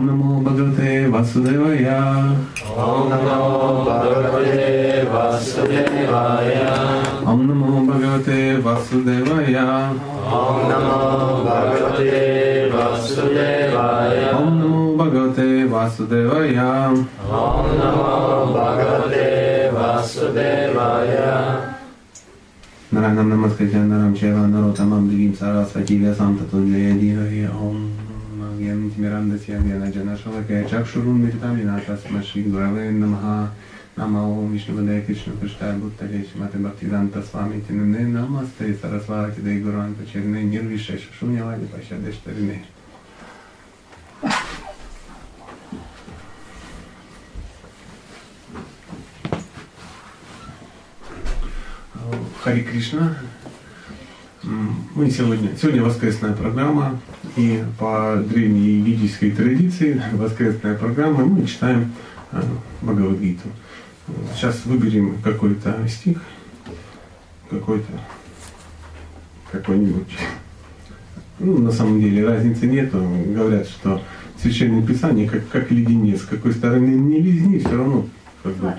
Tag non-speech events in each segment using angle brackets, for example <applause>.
ओम नमो भगवते वासुदेवाय। ओम नमो भगवते वासुदेवाय। ओम नमो भगवते वासुदेवाय। ओम नमो भगवते वासुदेवाय। ओम नमो भगवते वासुदेवाय। ॐ नमो भगवते वासुदेवाय। नारायणं नमस्ते जय नारायण शिवा नरोत्तमं दिवीं सारा सचिव्यासां ततो जय दिव्य ओम नियमित मिरान्दस्य ज्ञानजनश्रवके चक्षुरुन्मिलितामिनाथस्मश्री गुरवे नमः नमो विष्णुपदे कृष्णपृष्ठाय भूतले श्रीमते भक्तिदान्तस्वामितिने नमस्ते सरस्वातिदे गुरुवान्तचरणे निर्विशेष शून्यवादि पश्यदेष्टरिणे Hare Krishna, Мы сегодня, сегодня воскресная программа, и по древней ведической традиции воскресная программа мы читаем э, Бхагавадгиту. Сейчас выберем какой-то стих, какой-то, какой-нибудь. Ну, на самом деле разницы нету. Говорят, что священное писание как, как леденец, с какой стороны не лизни, все равно как бы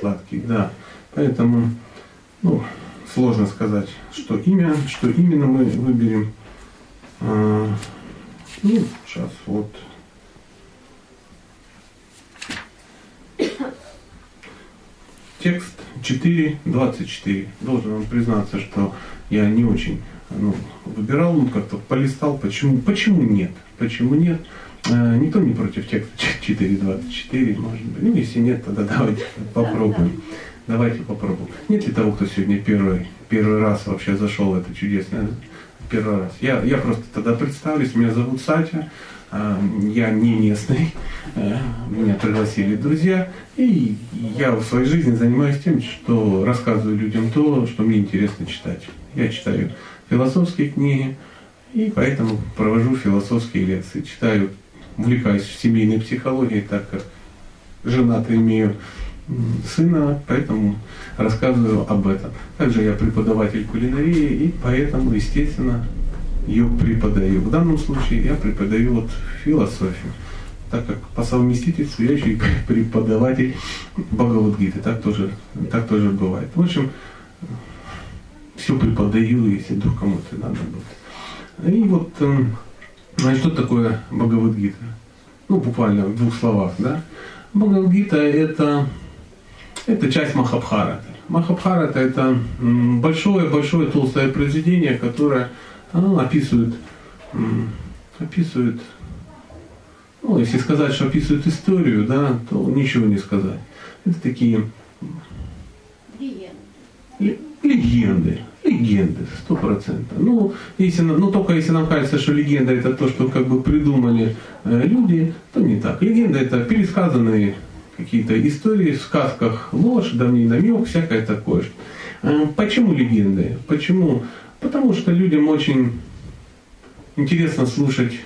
сладкий, да. Поэтому, ну, сложно сказать, что имя, что именно мы выберем. А, ну, сейчас вот. Текст 4.24. Должен вам признаться, что я не очень ну, выбирал, ну как-то полистал, почему, почему нет, почему нет. А, никто не против текста <laughs> 4.24, может быть. Ну, если нет, тогда давайте попробуем. Давайте попробуем. Нет ли того, кто сегодня первый, первый раз вообще зашел в это чудесное? Первый раз. Я, я просто тогда представлюсь, меня зовут Сатя, а, я не местный, а, меня пригласили друзья, и я в своей жизни занимаюсь тем, что рассказываю людям то, что мне интересно читать. Я читаю философские книги, и поэтому провожу философские лекции, читаю, увлекаюсь семейной психологией, так как женатый имею сына, поэтому рассказываю об этом. Также я преподаватель кулинарии, и поэтому, естественно, ее преподаю. В данном случае я преподаю вот философию, так как по совместительству я еще и <laughs> преподаватель Бхагавадгиты, так тоже, так тоже бывает. В общем, все преподаю, если вдруг кому-то надо будет. И вот, эм, значит, что такое Бхагавадгита? Ну, буквально в двух словах, да. Бхагавадгита – это это часть Махабхарата. Махабхарата – это большое-большое толстое произведение, которое оно описывает, описывает, ну, если сказать, что описывает историю, да, то ничего не сказать. Это такие легенды. Легенды, сто процентов. Ну, если, ну, только если нам кажется, что легенда это то, что как бы придумали э, люди, то не так. Легенда это пересказанные какие-то истории в сказках, ложь, давний намек, всякое такое. А, почему легенды? Почему? Потому что людям очень интересно слушать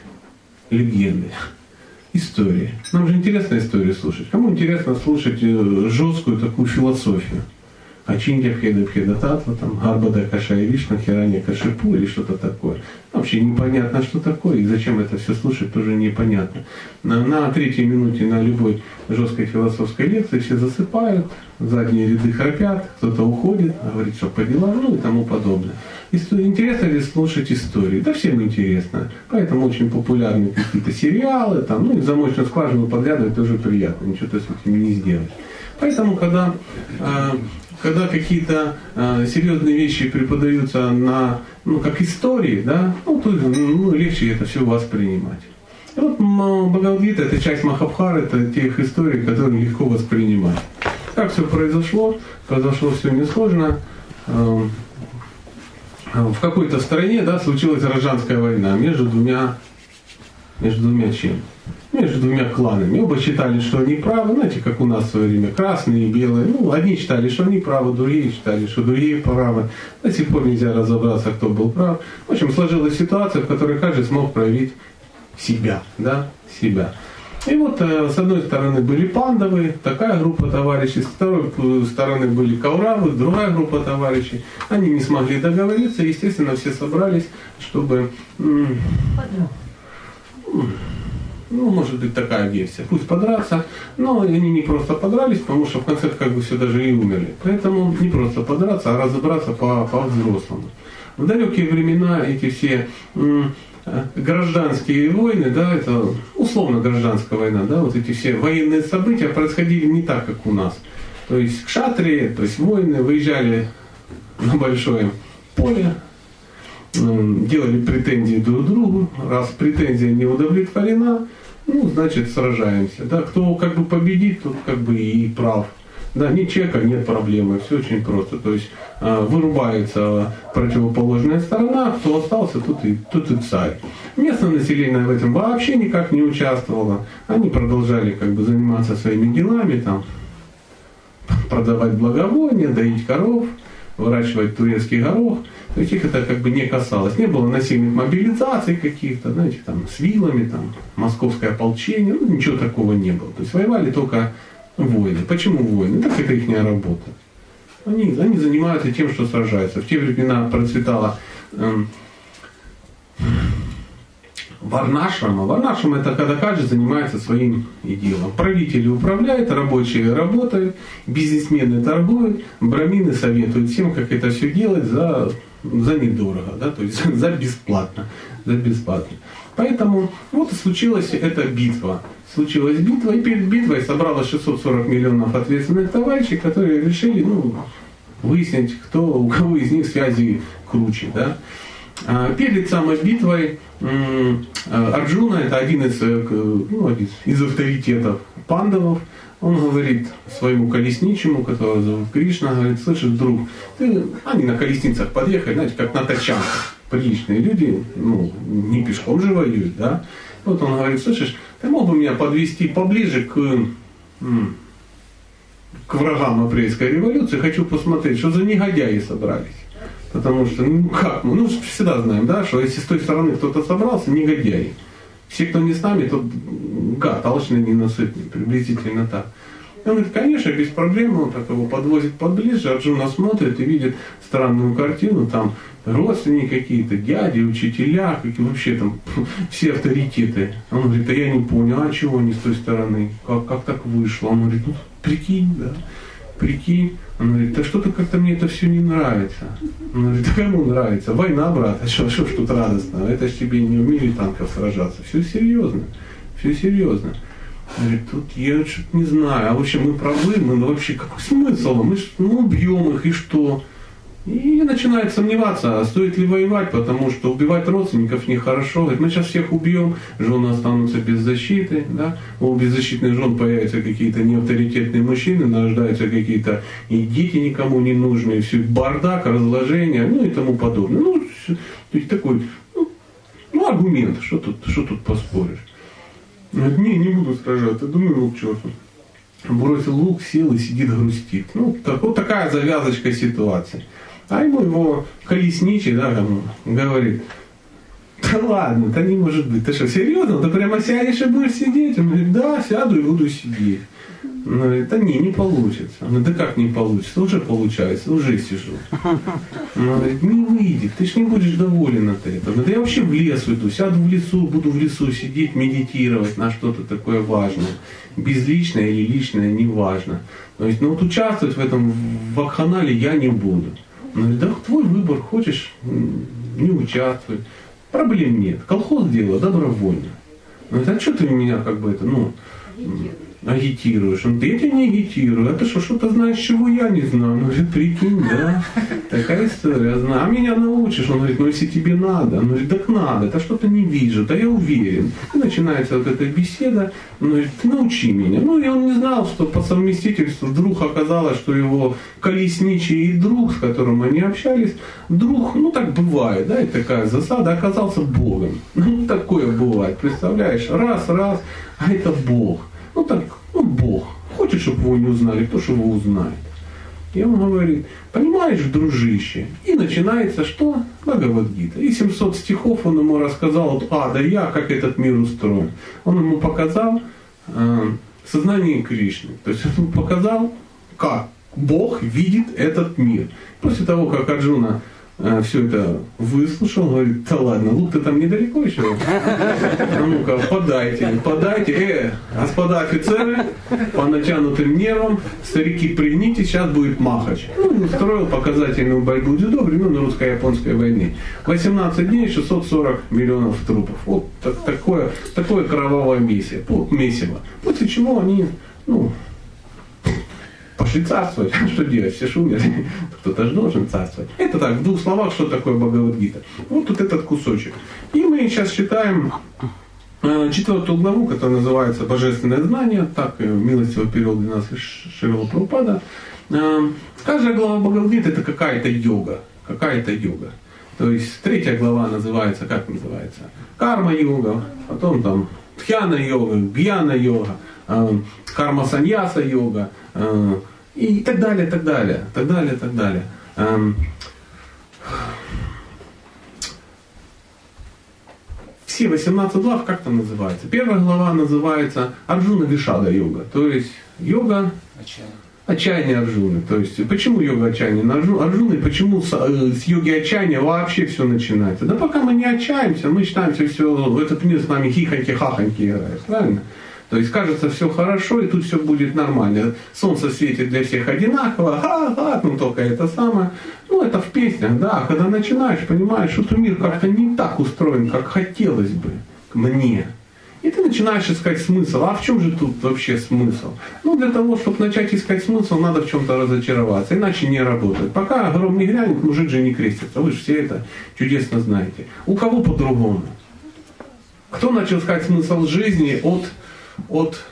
легенды, истории. Нам же интересно историю слушать. Кому интересно слушать э, жесткую такую философию? Ачинья Бхеда Татва, там, Арбада Кашая Вишна, Хирания Кашипу или что-то такое. Вообще непонятно, что такое, и зачем это все слушать, тоже непонятно. На, на третьей минуте на любой жесткой философской лекции все засыпают, задние ряды храпят, кто-то уходит, говорит, что по делам, ну и тому подобное. Интересно ли слушать истории? Да всем интересно. Поэтому очень популярны какие-то сериалы, там, ну и замочную скважину подглядывать тоже приятно, ничего ты с этим не сделаешь. Поэтому, когда э, когда какие-то э, серьезные вещи преподаются на, ну, как истории, да, ну, то ну, легче это все воспринимать. И вот Бхагавадгита – это часть Махабхары, это тех историй, которые легко воспринимать. Как все произошло? Произошло все несложно. Э, в какой-то стране да, случилась гражданская война между двумя, между двумя чем? Между двумя кланами. Оба считали, что они правы, знаете, как у нас в свое время, красные и белые. Ну, одни считали, что они правы, другие считали, что другие правы. До сих пор нельзя разобраться, кто был прав. В общем, сложилась ситуация, в которой каждый смог проявить себя, да, себя. И вот э, с одной стороны были пандовые, такая группа товарищей, с второй стороны были кауравы, другая группа товарищей. Они не смогли договориться, естественно, все собрались, чтобы Ну, может быть, такая версия. Пусть подраться, но они не просто подрались, потому что в конце как бы все даже и умерли. Поэтому не просто подраться, а разобраться по, по-взрослому. В далекие времена эти все м, гражданские войны, да, это условно гражданская война, да, вот эти все военные события происходили не так, как у нас. То есть кшатрии, то есть воины выезжали на большое поле, делали претензии друг другу, раз претензия не удовлетворена, ну, значит, сражаемся. Да, кто как бы победит, тот как бы и прав. Да, ни чека, нет проблемы, все очень просто. То есть э, вырубается противоположная сторона, кто остался, тут и, тут и царь. Местное население в этом вообще никак не участвовало. Они продолжали как бы заниматься своими делами, там, продавать благовония, доить коров, выращивать турецкий горох. То есть их это как бы не касалось. Не было насильных мобилизаций каких-то, знаете, там с вилами, там, московское ополчение, ну, ничего такого не было. То есть воевали только войны. Почему войны? Так это их работа. Они, они занимаются тем, что сражаются. В те времена процветала эм, Варнашрама. Варнашрама это когда каждый занимается своим делом. Правители управляют, рабочие работают, бизнесмены торгуют, брамины советуют всем, как это все делать за, за недорого, да, то есть <laughs> за бесплатно. За бесплатно. Поэтому вот и случилась эта битва. Случилась битва, и перед битвой собралось 640 миллионов ответственных товарищей, которые решили ну, выяснить, кто, у кого из них связи круче. Да? А перед самой битвой Арджуна, это один из, э, ну, один из авторитетов пандавов, он говорит своему колесничему, которого зовут Кришна, говорит, слышишь, друг, ты... они на колесницах подъехали, знаете, как на тачанках, приличные люди, ну, не пешком же воюют, да. Вот он говорит, слышишь, ты мог бы меня подвести поближе к, к врагам апрельской революции, хочу посмотреть, что за негодяи собрались. Потому что, ну как, мы ну, всегда знаем, да, что если с той стороны кто-то собрался, негодяй. Все, кто не с нами, тот гад, алчный, ненасытный, приблизительно так. Он говорит, конечно, без проблем, он так его подвозит поближе, Арджуна смотрит и видит странную картину, там родственники какие-то, дяди, учителя, какие вообще там <laughs> все авторитеты. Он говорит, да я не понял, а чего они с той стороны, как, как так вышло? Он говорит, ну прикинь, да, прикинь. Он говорит, да что-то как-то мне это все не нравится. Он говорит, да кому нравится? Война, брат, а что, что ж тут радостно? Это ж тебе не мире танков сражаться. Все серьезно, все серьезно. Он говорит, тут я что-то не знаю, а вообще мы правы, мы вообще какой смысл? Мы ж, ну, убьем их и что? И начинает сомневаться, а стоит ли воевать, потому что убивать родственников нехорошо. Говорит, мы сейчас всех убьем, жены останутся без защиты, да? у беззащитных жен появятся какие-то неавторитетные мужчины, нарождаются какие-то и дети никому не нужные, все бардак, разложение, ну и тому подобное. Ну, то есть такой, ну, ну аргумент, что тут, что тут поспоришь. Говорит, не, не буду сражаться, думаю, ну к черту бросил лук, сел и сидит грустит. Ну, так, вот такая завязочка ситуации. А ему его колесничий, да, там, говорит, да ладно, это не может быть. Ты что, серьезно? Ты прямо сядешь и будешь сидеть? Он говорит, да, сяду и буду сидеть. Он говорит, да не, не получится. Он говорит, да как не получится? Уже получается, уже сижу. Он говорит, не выйдет, ты ж не будешь доволен от этого. Он говорит, я вообще в лес уйду, сяду в лесу, буду в лесу сидеть, медитировать на что-то такое важное. Безличное или личное, неважно. То есть, ну вот участвовать в этом вакханале я не буду. Он говорит, да твой выбор, хочешь, не участвуй. Проблем нет. Колхоз дело добровольно. Он говорит, а что ты меня как бы это, ну, агитируешь. Он говорит, я тебя не агитирую. А ты что, что-то знаешь, чего я не знаю? Он говорит, прикинь, да, такая история. А меня научишь? Он говорит, ну если тебе надо. Он говорит, так надо, это что-то не вижу, да я уверен. И начинается вот эта беседа. Он говорит, ты научи меня. Ну и он не знал, что по совместительству вдруг оказалось, что его колесничий друг, с которым они общались, вдруг, ну так бывает, да, и такая засада, оказался Богом. Ну такое бывает, представляешь, раз, раз, а это Бог. Ну так, ну Бог. Хочет, чтобы его не узнали, кто же его узнает. И он говорит, понимаешь, дружище, и начинается что? Бхагавадгита. И 700 стихов он ему рассказал от А до Я, как этот мир устроен. Он ему показал э, сознание Кришны. То есть он ему показал, как Бог видит этот мир. После того, как Арджуна э, все это выслушал, говорит, да ладно, лук-то там недалеко еще. А ну-ка, подайте, подайте. Э, господа офицеры, по натянутым нервам, старики, пригните, сейчас будет махач. Ну, устроил показательную борьбу дзюдо времен русско-японской войны. 18 дней, 640 миллионов трупов. Вот так, такое, такое кровавое месиво. Вот месиво. После чего они, ну, пошли царствовать. <laughs> Что делать? Все шумят. <laughs> Кто-то же должен царствовать. Это так, в двух словах, что такое Бхагавадгита. Вот тут этот кусочек. И мы сейчас читаем э, четвертую главу, которая называется «Божественное знание», так милостиво перевел для нас Ширила Прабхупада. Э, каждая глава Бхагавадгиты – это какая-то йога, какая-то йога. То есть третья глава называется, как называется? Карма-йога, потом там тхьяна-йога, э, карма-саньяса-йога, и так далее, так далее, так далее, так далее. Эм, все 18 глав, как там называется? Первая глава называется Арджуна Вишада йога, то есть йога отчаяние. отчаяние Арджуны. То есть почему йога отчаяния на Арджуны, и почему с, э, с йоги отчаяния вообще все начинается? Да пока мы не отчаемся, мы считаемся все, этот мир с нами хихоньки-хахоньки играет, правильно? То есть кажется все хорошо, и тут все будет нормально. Солнце светит для всех одинаково, ха-ха, ну только это самое. Ну это в песнях, да. Когда начинаешь, понимаешь, что мир как-то не так устроен, как хотелось бы мне. И ты начинаешь искать смысл. А в чем же тут вообще смысл? Ну, для того, чтобы начать искать смысл, надо в чем-то разочароваться, иначе не работает. Пока гром не грянет, мужик же не крестится. Вы же все это чудесно знаете. У кого по-другому? Кто начал искать смысл жизни от от,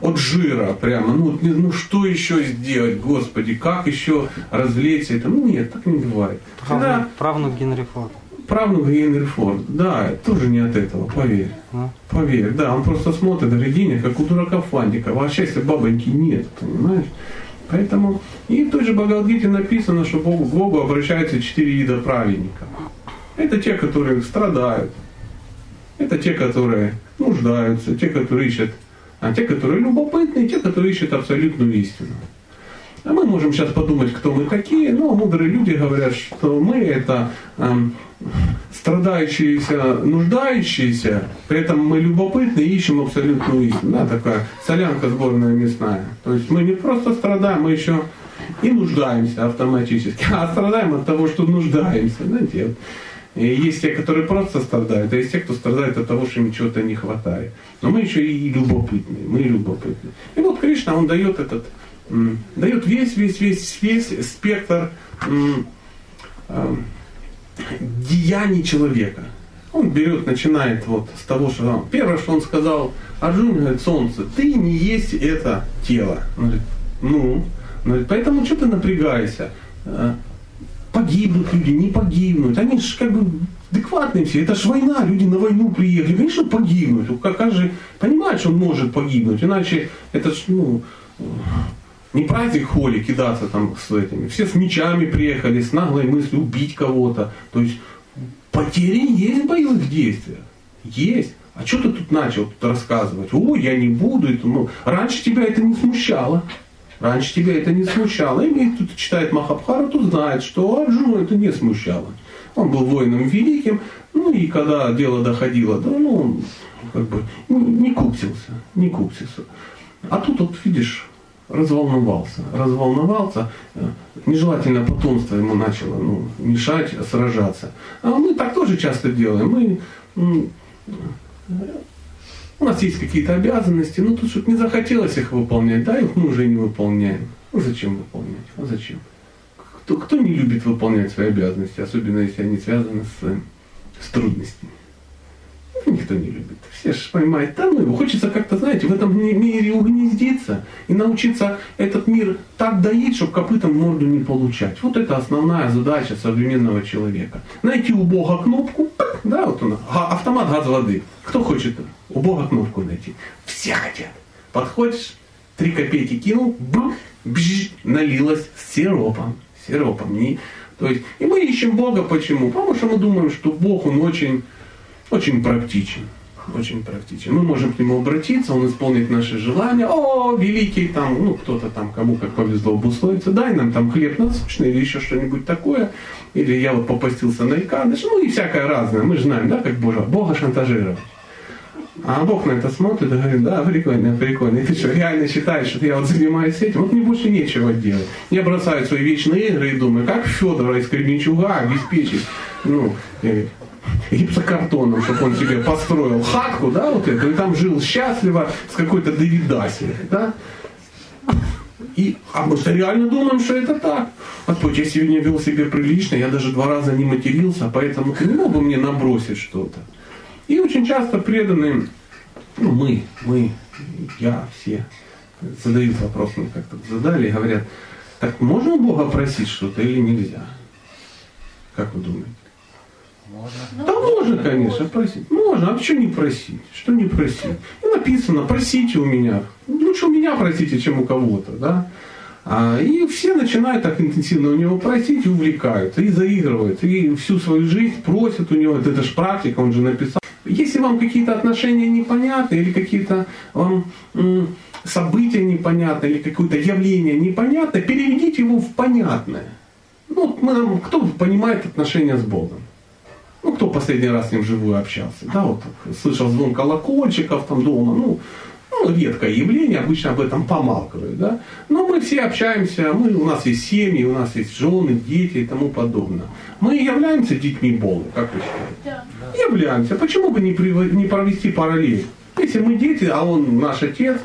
от жира прямо. Ну, ну что еще сделать, Господи, как еще развлечься? Это, ну нет, так не бывает. Правнук, Когда... правнук Генри Форд. Правнук Генри Форд, да, тоже не от этого, поверь. А? Поверь, да, он просто смотрит Гридиня, как у дурака Фантика. А счастья бабоньки нет, понимаешь? Поэтому и в той же Бхагавадгите написано, что Богу, к Богу обращаются четыре вида праведников. Это те, которые страдают. Это те, которые нуждаются, те, которые ищут, а те, которые любопытны, те, которые ищут абсолютную истину. А мы можем сейчас подумать, кто мы такие, но мудрые люди говорят, что мы это эм, страдающиеся, нуждающиеся, при этом мы любопытны и ищем абсолютную истину. Да, такая солянка сборная мясная. То есть мы не просто страдаем, мы еще и нуждаемся автоматически, <laughs> а страдаем от того, что нуждаемся. Знаете, и есть те, которые просто страдают, а есть те, кто страдает от того, что им чего-то не хватает. Но мы еще и любопытные, мы любопытные. И вот Кришна, он дает этот, дает весь, весь, весь, весь спектр э, деяний человека. Он берет, начинает вот с того, что первое, что он сказал, Арджун говорит, солнце, ты не есть это тело. Он говорит, ну, он говорит, поэтому что ты напрягаешься? «А, погибнут люди, не погибнут. Они же как бы адекватные все. Это ж война, люди на войну приехали. Конечно, погибнут. Как же понимает, что он может погибнуть. Иначе это ж, ну, не праздник холи кидаться там с этими. Все с мечами приехали, с наглой мыслью убить кого-то. То есть потери есть в боевых действиях. Есть. А что ты тут начал тут рассказывать? О, я не буду. Это, ну, раньше тебя это не смущало. Раньше тебя это не смущало. И кто читает Махабхарату, знает, что Арджуну это не смущало. Он был воином великим, ну и когда дело доходило, да, ну, он как бы не купсился, не купсился. А тут вот, видишь, разволновался, разволновался, э, нежелательное потомство ему начало ну, мешать сражаться. А мы так тоже часто делаем. Мы у нас есть какие-то обязанности, но тут что-то не захотелось их выполнять, да, их мы уже не выполняем. Ну зачем выполнять? А зачем? Кто, кто не любит выполнять свои обязанности, особенно если они связаны с, с трудностями? Никто не любит. Все же ну его хочется как-то, знаете, в этом мире угнездиться и научиться этот мир так доить, чтобы копытом морду не получать. Вот это основная задача современного человека. Найти у Бога кнопку, да, вот она, автомат газ воды. Кто хочет у Бога кнопку найти? Все хотят. Подходишь, три копейки кинул, бум, бж, налилось сиропом. Сиропом. Не, то есть, и мы ищем Бога почему? Потому что мы думаем, что Бог, Он очень, очень практичен. очень практичен. Мы можем к нему обратиться, он исполнит наши желания. О, великий там, ну кто-то там, кому как повезло обусловиться, дай нам там хлеб насущный или еще что-нибудь такое. Или я вот попастился на икадыш, ну и всякое разное. Мы же знаем, да, как Бога, Бога шантажировать. А Бог на это смотрит и говорит, да, прикольно, прикольно. Ты что, реально считаешь, что я вот занимаюсь этим? Вот мне больше нечего делать. Я бросаю свои вечные игры и думаю, как Федора из Кременчуга обеспечить, ну, гипсокартоном, чтобы он себе построил хатку, да, вот эту, и там жил счастливо с какой-то Давидаси, да. И, а мы реально думаем, что это так. Господь, я сегодня вел себя прилично, я даже два раза не матерился, поэтому ты не мог бы мне набросить что-то. И очень часто преданные, ну мы, мы, я, все, задают вопрос, мы как-то задали и говорят, так можно у Бога просить что-то или нельзя? Как вы думаете? Можно. Да можно, конечно, просить. Можно, а почему не просить? Что не просить? Ну, написано, просите у меня. Лучше у меня просите, чем у кого-то, да? А, и все начинают так интенсивно у него просить и увлекаются, и заигрывают, и всю свою жизнь просят у него. Это, это же практика, он же написал. Если вам какие-то отношения непонятны, или какие-то вам события непонятны, или какое-то явление непонятно, переведите его в понятное. Ну, мы, кто понимает отношения с Богом? Ну, кто последний раз с ним вживую общался? Да, вот слышал звон колокольчиков там дома, ну, ну, редкое явление, обычно об этом помалкивают, да. Но мы все общаемся, мы, у нас есть семьи, у нас есть жены, дети и тому подобное. Мы являемся детьми Бога, как вы считаете? Да. Являемся. Почему бы не, прив- не провести параллель? Если мы дети, а он наш отец,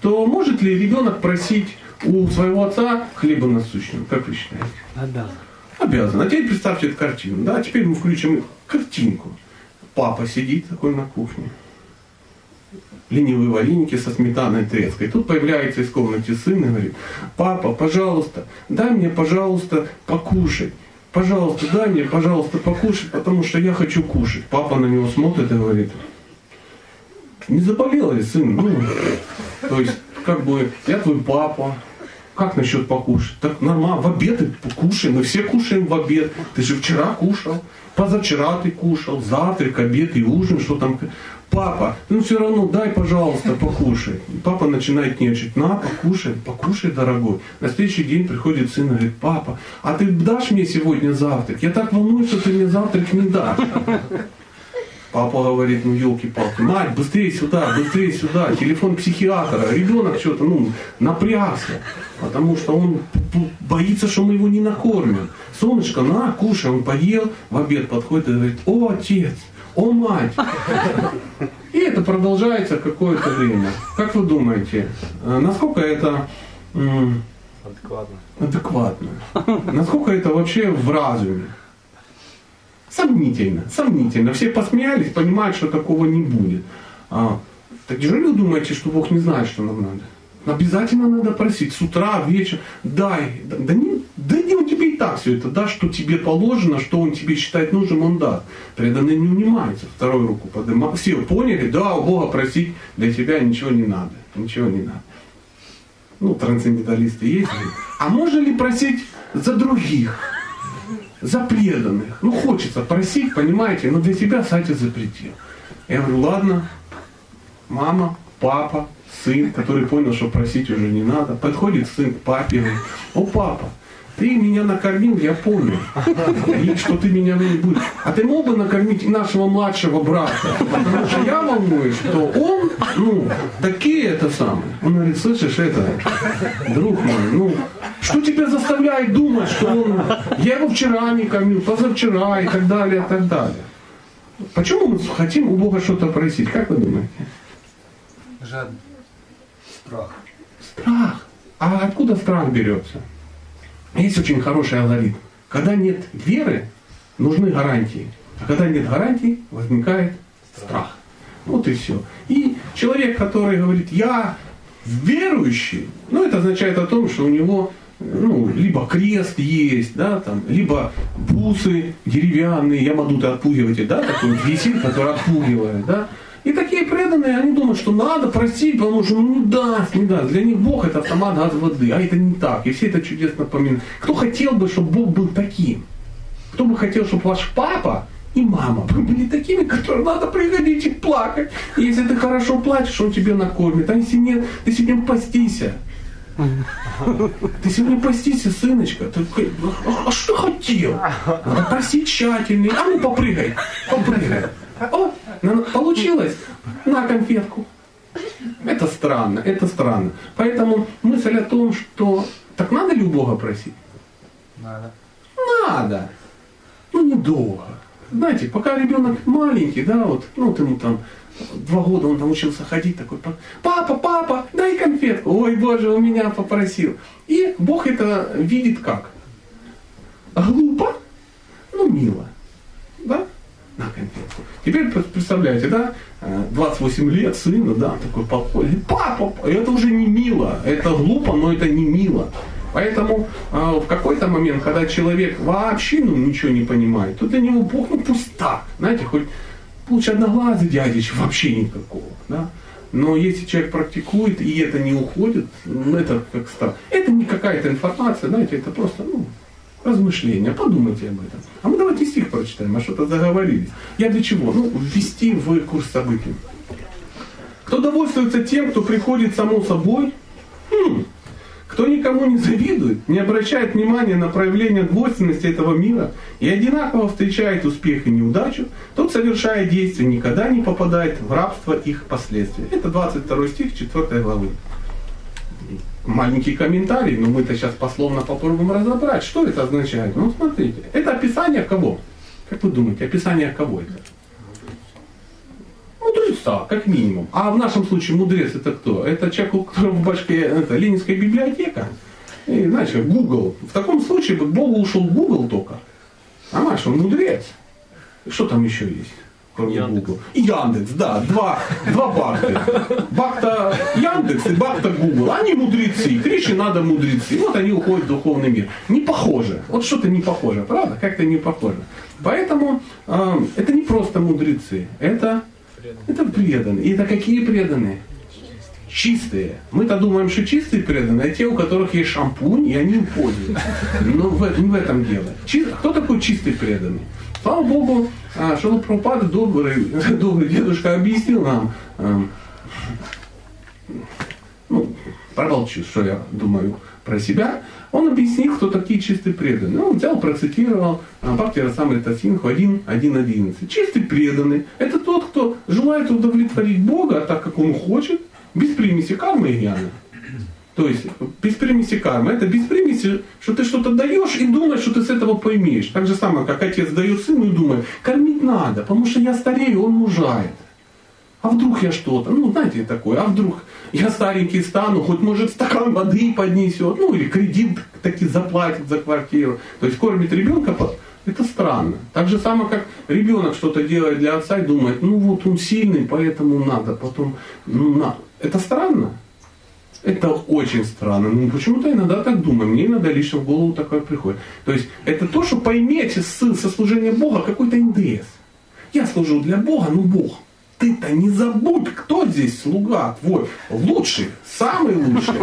то может ли ребенок просить у своего отца хлеба насущного? Как вы считаете? Обязан. Обязан. А теперь представьте эту картину. Да? Теперь мы включим картинку. Папа сидит такой на кухне. Ленивые вареники со сметаной треской. Тут появляется из комнаты сын и говорит, папа, пожалуйста, дай мне, пожалуйста, покушать. Пожалуйста, дай мне, пожалуйста, покушать, потому что я хочу кушать. Папа на него смотрит и говорит, не заболел ли сын? Ну, то есть, как бы, я твой папа, как насчет покушать? Так нормально, в обед и покушаем, мы все кушаем в обед. Ты же вчера кушал, позавчера ты кушал, завтрак, обед и ужин, что там. Папа, ну все равно дай, пожалуйста, покушай. И папа начинает нервничать. На, покушай, покушай, дорогой. На следующий день приходит сын и говорит, папа, а ты дашь мне сегодня завтрак? Я так волнуюсь, что ты мне завтрак не дашь. Папа говорит, ну елки-палки, мать, быстрее сюда, быстрее сюда, телефон психиатра, ребенок что-то, ну, напрягся, потому что он боится, что мы его не накормим. Солнышко, на, кушай, он поел, в обед подходит и говорит, о, отец, о, мать. И это продолжается какое-то время. Как вы думаете, э, насколько это Адекватно. адекватно? Насколько это вообще в разуме? Сомнительно, сомнительно. Все посмеялись, понимают, что такого не будет. А, так неужели вы думаете, что Бог не знает, что нам надо? Обязательно надо просить с утра, вечером. Дай. Да, да не, да не он тебе и так все это даст, что тебе положено, что он тебе считает нужным, он даст. Преданный не унимается, вторую руку поднимает. Все поняли, да, у Бога просить для тебя ничего не надо. Ничего не надо. Ну, трансценденталисты есть. А можно ли просить за других? За преданных. Ну, хочется просить, понимаете, но для себя Сатя запретил. Я говорю, ладно, мама, папа, сын, который понял, что просить уже не надо, подходит сын к папе говорит, о, папа, ты меня накормил, я понял, и что ты меня не будешь. А ты мог бы накормить и нашего младшего брата? Потому что я волнуюсь, что он, ну, такие это самое. Он говорит, слышишь, это, друг мой, ну, что тебя заставляет думать, что он, я его вчера не кормил, позавчера и так далее, и так далее. Почему мы хотим у Бога что-то просить? Как вы думаете? Жадный. Страх. Страх. А откуда страх берется? Есть очень хороший алгоритм. Когда нет веры, нужны гарантии. А когда нет гарантий, возникает страх. Вот и все. И человек, который говорит, я верующий, ну это означает о том, что у него ну, либо крест есть, да, там, либо бусы деревянные, ямадуты отпугиваете, да, такой висит, который отпугивает, да. И такие преданные, они думают, что надо просить, потому что ну, даст, не даст. Для них Бог это автомат газ воды, а это не так. И все это чудесно поминают. Кто хотел бы, чтобы Бог был таким? Кто бы хотел, чтобы ваш папа и мама были такими, которым надо приходить и плакать. Если ты хорошо плачешь, он тебе накормит. А если нет, ты сегодня постися. Ты сегодня постися, сыночка. Ты, а, а что хотел? Надо просить тщательнее. А ну попрыгай, попрыгай. О, получилось? На конфетку. Это странно, это странно. Поэтому мысль о том, что так надо ли у Бога просить? Надо. Надо. Ну, недолго. Знаете, пока ребенок маленький, да, вот, ну, вот ему там два года он научился ходить такой, папа, папа, дай конфетку. Ой, Боже, у меня попросил. И Бог это видит как? Глупо, ну мило. Да? На конфетку. Теперь представляете, да, 28 лет сына, да, такой подходит, папа, это уже не мило, это глупо, но это не мило. Поэтому э, в какой-то момент, когда человек вообще ну, ничего не понимает, то для него Бог ну, пуста. Знаете, хоть лучше одноглазый дядич, вообще никакого. Да? Но если человек практикует, и это не уходит, ну, это как страх. Это не какая-то информация, знаете, это просто ну, размышления. Подумайте об этом. А мы давайте стих прочитаем, а что-то заговорились. Я для чего? Ну, ввести в курс событий. Кто довольствуется тем, кто приходит само собой, хм, кто никому не завидует, не обращает внимания на проявление двойственности этого мира и одинаково встречает успех и неудачу, тот, совершая действия, никогда не попадает в рабство их последствий. Это 22 стих 4 главы. Маленький комментарий, но мы-то сейчас пословно попробуем разобрать, что это означает. Ну, смотрите, это описание кого? Как вы думаете, описание кого это? Мудреца, как минимум. А в нашем случае мудрец это кто? Это человек, у которого в башке это, Ленинская библиотека. И, знаешь, Google. В таком случае бы Богу ушел Google только. А наш он мудрец. Что там еще есть? Кроме Яндекс. Google. И Яндекс, да, два, два бакты. Бакта Яндекс и бакта Google. Они мудрецы. Кричи надо мудрецы. Вот они уходят в духовный мир. Не похоже. Вот что-то не похоже, правда? Как-то не похоже. Поэтому э, это не просто мудрецы. Это это преданные. И это какие преданные? Чистые. Мы-то думаем, что чистые преданные, а те, у которых есть шампунь, и они им пользуются. Но в, не в этом дело. Чи, кто такой чистый преданный? Слава Богу, а, Шила Прабхупада, добрый, <laughs> добрый дедушка, объяснил нам, а, ну, промолчу, что я думаю про себя, он объяснил, кто такие чистые преданные. Ну, он взял, процитировал Бхакти Расамрита Синху 1.1.11. Чистый преданный – это тот, кто желает удовлетворить Бога так, как он хочет, без примеси кармы и гьяна. То есть без примеси кармы. Это без примеси, что ты что-то даешь и думаешь, что ты с этого поймешь. Так же самое, как отец дает сыну и думает, кормить надо, потому что я старею, он мужает. А вдруг я что-то, ну знаете такое, а вдруг я старенький стану, хоть может стакан воды поднесет, ну или кредит таки заплатит за квартиру. То есть кормит ребенка, это странно. Так же самое, как ребенок что-то делает для отца и думает, ну вот он сильный, поэтому надо, потом, ну на. Это странно? Это очень странно. Ну, почему-то иногда так думаю. Мне иногда лично в голову такое приходит. То есть это то, что поймете со служения Бога какой-то НДС. Я служу для Бога, ну Бог ты-то не забудь, кто здесь слуга твой. Лучший, самый лучший.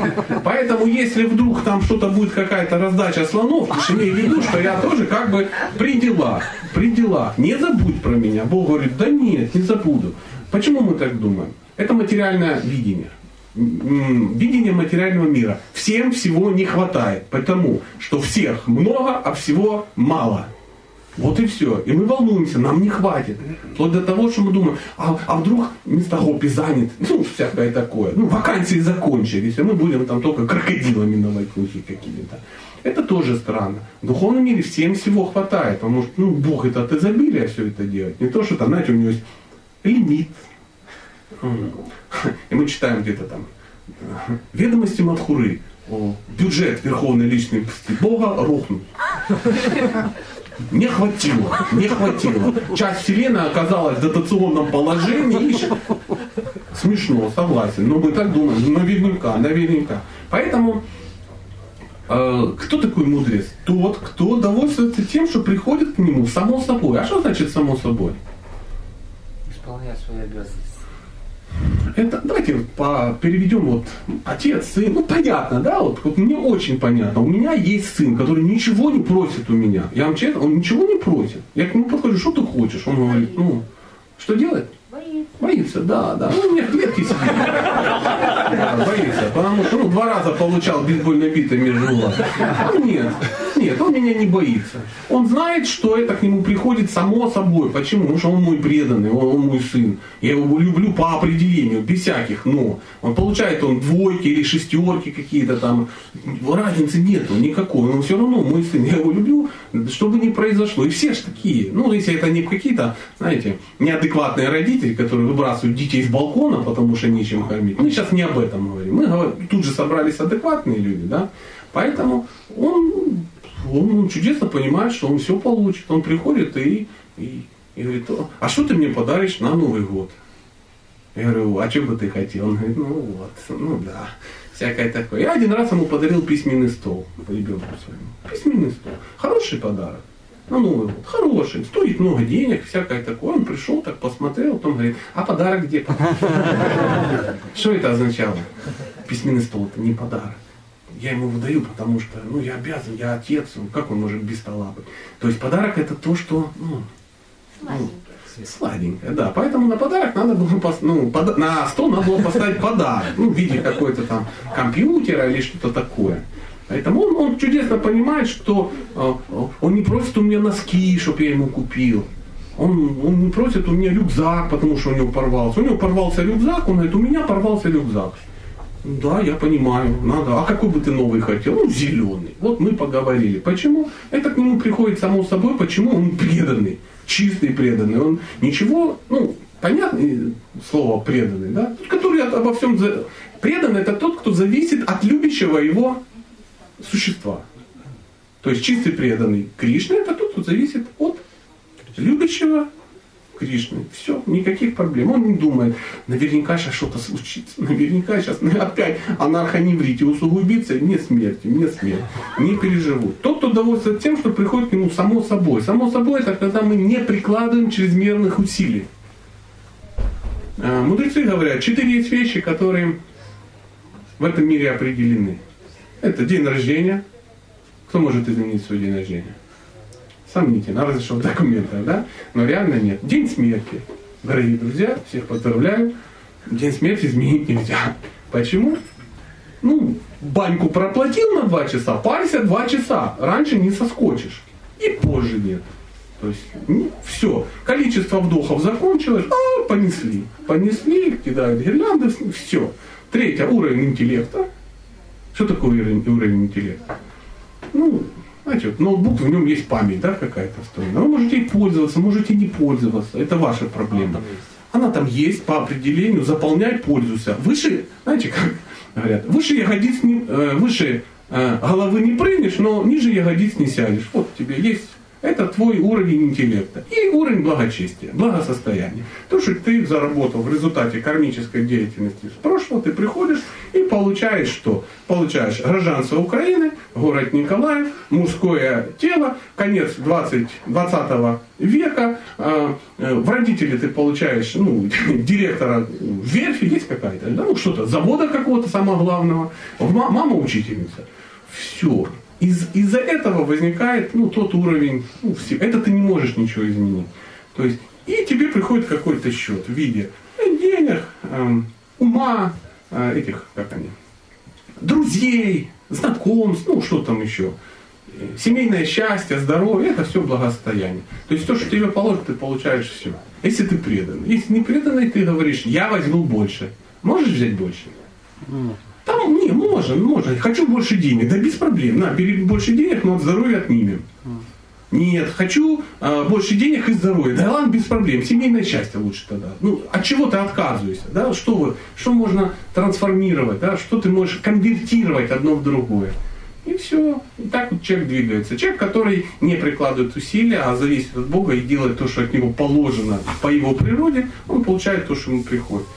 Поэтому, если вдруг там что-то будет, какая-то раздача слонов, ты имей в виду, что я тоже как бы при делах, при делах. Не забудь про меня. Бог говорит, да нет, не забуду. Почему мы так думаем? Это материальное видение видение материального мира. Всем всего не хватает, потому что всех много, а всего мало. Вот и все. И мы волнуемся, нам не хватит. Вплоть до того, что мы думаем, а, а вдруг место Гопи занят, ну, всякое такое. Ну, вакансии закончились, а мы будем там только крокодилами на вайкухе какими-то. Это тоже странно. В духовном мире всем всего хватает, потому что, ну, Бог это от изобилия все это делает. Не то, что там, знаете, у него есть лимит. И мы читаем где-то там ведомости Мадхуры, бюджет Верховной Личности Бога рухнул. Не хватило, не хватило. Часть вселенной оказалась в дотационном положении. Смешно, согласен. Но мы так думаем, наверняка, наверняка. Поэтому э, кто такой мудрец? Тот, кто довольствуется тем, что приходит к нему само собой. А что значит само собой? Исполнять свои обязанности. Это, давайте вот по, переведем вот отец, сын, ну понятно, да, вот, вот мне очень понятно. У меня есть сын, который ничего не просит у меня. Я вам честно, он ничего не просит. Я к нему подхожу, что ты хочешь? Он говорит, ну, что делает? Боится. Боится, да, да. Ну, у меня в клетке сидит. Да, боится. Потому что ну, два раза получал бейсбольной битой между глаз. Ну, нет, нет, он меня не боится. Он знает, что это к нему приходит само собой. Почему? Потому что он мой преданный, он, он мой сын. Я его люблю по определению, без всяких но. Он получает он двойки или шестерки какие-то там. Разницы нету никакой. Он все равно мой сын. Я его люблю, что бы ни произошло. И все же такие. Ну, если это не какие-то, знаете, неадекватные родители, которые выбрасывают детей с балкона, потому что нечем кормить. Мы сейчас не об этом говорим. Мы говорим, тут же собрались адекватные люди, да. Поэтому он, он, чудесно понимает, что он все получит. Он приходит и, и, и говорит, а что ты мне подаришь на Новый год? Я говорю, а что бы ты хотел? Он говорит, ну вот, ну да, всякое такое. Я один раз ему подарил письменный стол ребенку своему. Письменный стол. Хороший подарок. На Новый год. Хороший. Стоит много денег, всякое такое. Он пришел, так посмотрел, потом говорит, а подарок где? <laughs> Что это означало? Письменный стол это не подарок. Я ему выдаю, потому что, ну, я обязан, я отец, ну, как он может без стола быть? То есть подарок это то, что, ну, Сладенькое. Сладенькое, да. Поэтому на подарок надо было ну, пода- на стол надо было поставить подарок. Ну, в виде какой-то там компьютера или что-то такое. Поэтому он, он чудесно понимает, что э, он не просит у меня носки, чтобы я ему купил. Он, он не просит у меня рюкзак, потому что у него порвался. У него порвался рюкзак, он говорит, у меня порвался рюкзак. Да, я понимаю, надо. А какой бы ты новый хотел? Ну, зеленый. Вот мы поговорили. Почему? Это к нему приходит само собой, почему он преданный, чистый преданный. Он ничего, ну, понятно слово преданный, да? Который от- обо всем... за- Преданный это тот, кто зависит от любящего его существа. То есть чистый преданный Кришне это тот, кто зависит от любящего Кришны. Все, никаких проблем. Он не думает, наверняка сейчас что-то случится, наверняка сейчас опять анархоневрите усугубится, мне смерти, мне смерть. Не переживут. Тот, кто довольствуется тем, что приходит к нему само собой. Само собой это когда мы не прикладываем чрезмерных усилий. А, Мудрецы говорят, четыре есть вещи, которые в этом мире определены. Это день рождения. Кто может изменить свой день рождения? Сомнительно, разве что в документах, да? Но реально нет. День смерти. Дорогие друзья, всех поздравляю. День смерти изменить нельзя. Почему? Ну, баньку проплатил на два часа, парься два часа. Раньше не соскочишь. И позже нет. То есть, все, количество вдохов закончилось, а, понесли. Понесли, кидают гирлянды, все. Третье, уровень интеллекта. Что такое уровень, уровень интеллекта? Ну, знаете, вот ноутбук, в нем есть память, да, какая-то встроена. Вы можете ей пользоваться, можете не пользоваться. Это ваша проблема. Она там есть по определению, заполняй, пользуйся. Выше, знаете, как говорят, выше ягодиц не, э, выше э, головы не прыгнешь, но ниже ягодиц не сядешь. Вот тебе есть это твой уровень интеллекта и уровень благочестия, благосостояния. То, что ты заработал в результате кармической деятельности с прошлого, ты приходишь и получаешь что? Получаешь гражданство Украины, город Николаев, мужское тело, конец 20, 20 века, э, э, в родители ты получаешь ну, <laughs> директора верфи, есть какая-то, ну что-то, завода какого-то самого главного, ма- мама учительница. Все. Из, из-за этого возникает ну, тот уровень, ну, все, это ты не можешь ничего изменить. То есть, и тебе приходит какой-то счет в виде э, денег, эм, ума, э, этих, как они, друзей, знакомств, ну что там еще. Э, Семейное счастье, здоровье, это все благосостояние. То есть то, что тебе положено, ты получаешь все. Если ты предан. Если не преданный, ты говоришь, я возьму больше. Можешь взять больше? Там, не, можно, можно. Хочу больше денег. Да без проблем. На, бери больше денег, но от здоровья отнимем. Нет, хочу э, больше денег и здоровья. Да ладно, без проблем. Семейное счастье лучше тогда. Ну, от чего ты отказываешься? Да? Что, вы, что можно трансформировать? Да? Что ты можешь конвертировать одно в другое? И все. И так вот человек двигается. Человек, который не прикладывает усилия, а зависит от Бога и делает то, что от него положено по его природе, он получает то, что ему приходит.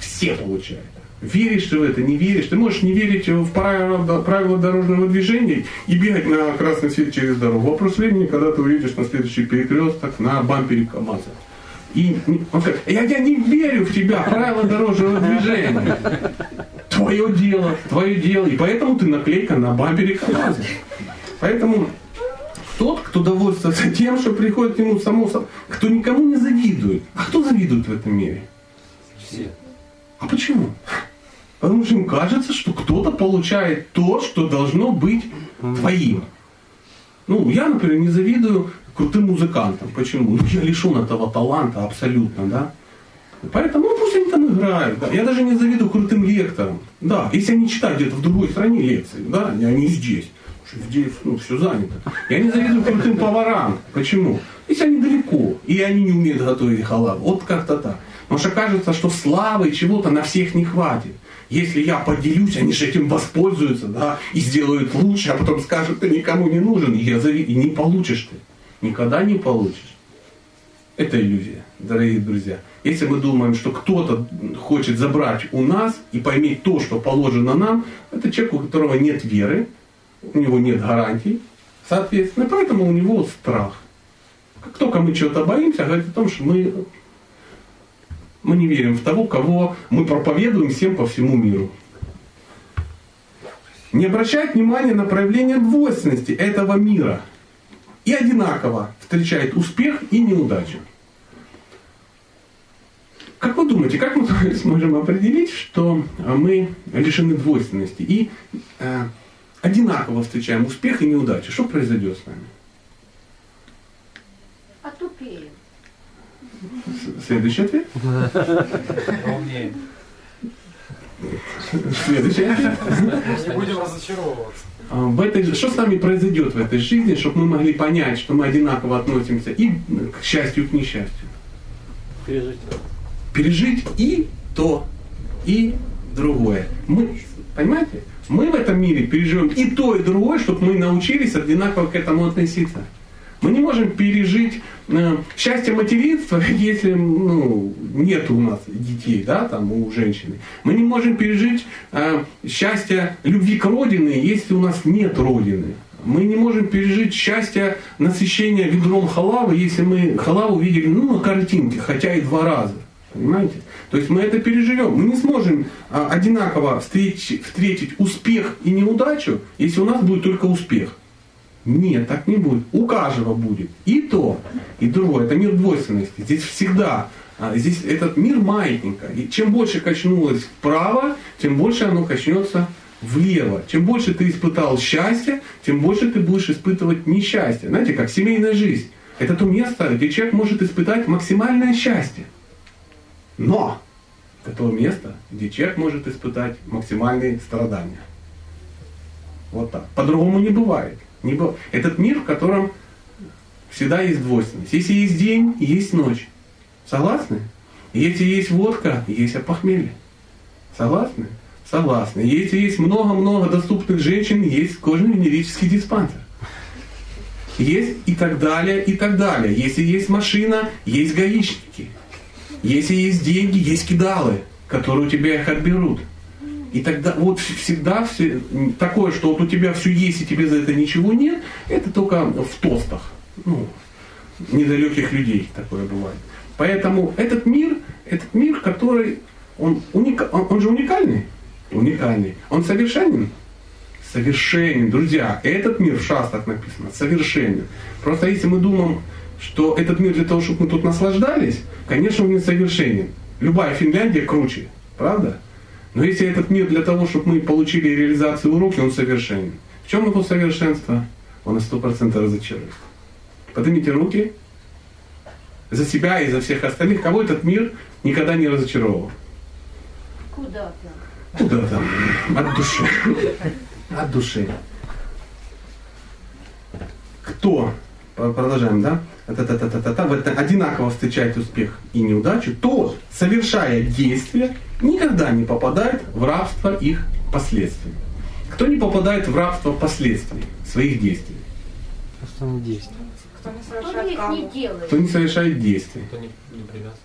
Все получают. Веришь ты в это, не веришь. Ты можешь не верить в правила, правила дорожного движения и бегать на красный свет через дорогу. Вопрос времени, когда ты уедешь на следующий перекресток на бампере КАМАЗа. И он говорит, я, я не верю в тебя, правила дорожного движения. Твое дело, твое дело. И поэтому ты наклейка на бампере КамАЗа. Поэтому тот, кто довольствуется тем, что приходит к нему само собой, кто никому не завидует. А кто завидует в этом мире? Все. А почему? Потому что им кажется, что кто-то получает то, что должно быть твоим. Ну, я, например, не завидую крутым музыкантам. Почему? Ну, я лишен этого таланта абсолютно, да. Поэтому ну, пусть они там играют. Да. Я даже не завидую крутым лекторам. Да, если они читают где-то в другой стране лекции, да, они- здесь. Потому что здесь ну, все занято. Я не завидую крутым поварам. Почему? Если они далеко, и они не умеют готовить халат. Вот как-то так. Потому что кажется, что славы чего-то на всех не хватит. Если я поделюсь, они же этим воспользуются, да, и сделают лучше, а потом скажут, ты никому не нужен, и, я зави- и не получишь ты. Никогда не получишь. Это иллюзия, дорогие друзья. Если мы думаем, что кто-то хочет забрать у нас и поиметь то, что положено нам, это человек, у которого нет веры, у него нет гарантий, соответственно, поэтому у него страх. Как только мы чего-то боимся, говорит о том, что мы, мы не верим в того, кого мы проповедуем всем по всему миру. Не обращать внимания на проявление двойственности этого мира и одинаково встречает успех и неудачу. Как вы думаете, как мы <laughs> сможем определить, что мы лишены двойственности и э, одинаково встречаем успех и неудачу? Что произойдет с нами? Отупеем. Следующий ответ. Следующий ответ. Не будем разочаровываться. А, В этой, что с нами произойдет в этой жизни, чтобы мы могли понять, что мы одинаково относимся и к счастью, и к несчастью? Пережить. Пережить и то, и другое. Мы, понимаете? Мы в этом мире переживем и то, и другое, чтобы мы научились одинаково к этому относиться. Мы не можем пережить э, счастье материнства, <laughs> если ну, нет у нас детей, да, там у женщины. Мы не можем пережить э, счастье любви к родине, если у нас нет родины. Мы не можем пережить счастье насыщения ведром халавы, если мы халаву видели ну, на картинке, хотя и два раза. Понимаете? То есть мы это переживем. Мы не сможем а, одинаково встретить, встретить успех и неудачу, если у нас будет только успех. Нет, так не будет. У каждого будет и то, и другое. Это мир двойственности. Здесь всегда, а, здесь этот мир маятника. И чем больше качнулось вправо, тем больше оно качнется влево. Чем больше ты испытал счастья, тем больше ты будешь испытывать несчастье. Знаете, как семейная жизнь. Это то место, где человек может испытать максимальное счастье. Но это то место, где человек может испытать максимальные страдания. Вот так. По-другому не бывает. Не быв- Этот мир, в котором всегда есть двойственность. Если есть день, есть ночь. Согласны? Если есть водка, есть опохмелье. Согласны? Согласны. Если есть много-много доступных женщин, есть кожно-венерический диспансер. Есть и так далее, и так далее. Если есть машина, есть гаишники. Если есть деньги, есть кидалы, которые у тебя их отберут. И тогда вот всегда все, такое, что вот у тебя все есть и тебе за это ничего нет, это только в тостах. Ну, недалеких людей такое бывает. Поэтому этот мир, этот мир, который, он, уника, он, он же уникальный, уникальный. Он совершенен, совершенен. Друзья, этот мир в шастах написано, совершенен. Просто если мы думаем, что этот мир для того, чтобы мы тут наслаждались, конечно, он не совершенен. Любая Финляндия круче, правда? Но если этот мир для того, чтобы мы получили реализацию уроки, он совершенен. В чем его совершенство? Он на 100% разочарует. Поднимите руки за себя и за всех остальных, кого этот мир никогда не разочаровал. Куда там? Куда там? От души. От души. Кто, Про- продолжаем, да? Та-та-та-та-та-та. В это одинаково встречает успех и неудачу, тот, совершая действия, никогда не попадает в рабство их последствий. Кто не попадает в рабство последствий своих действий? Просто не действие. Кто не Кто совершает их не делает? Кто не совершает действий? Кто не, не привязан.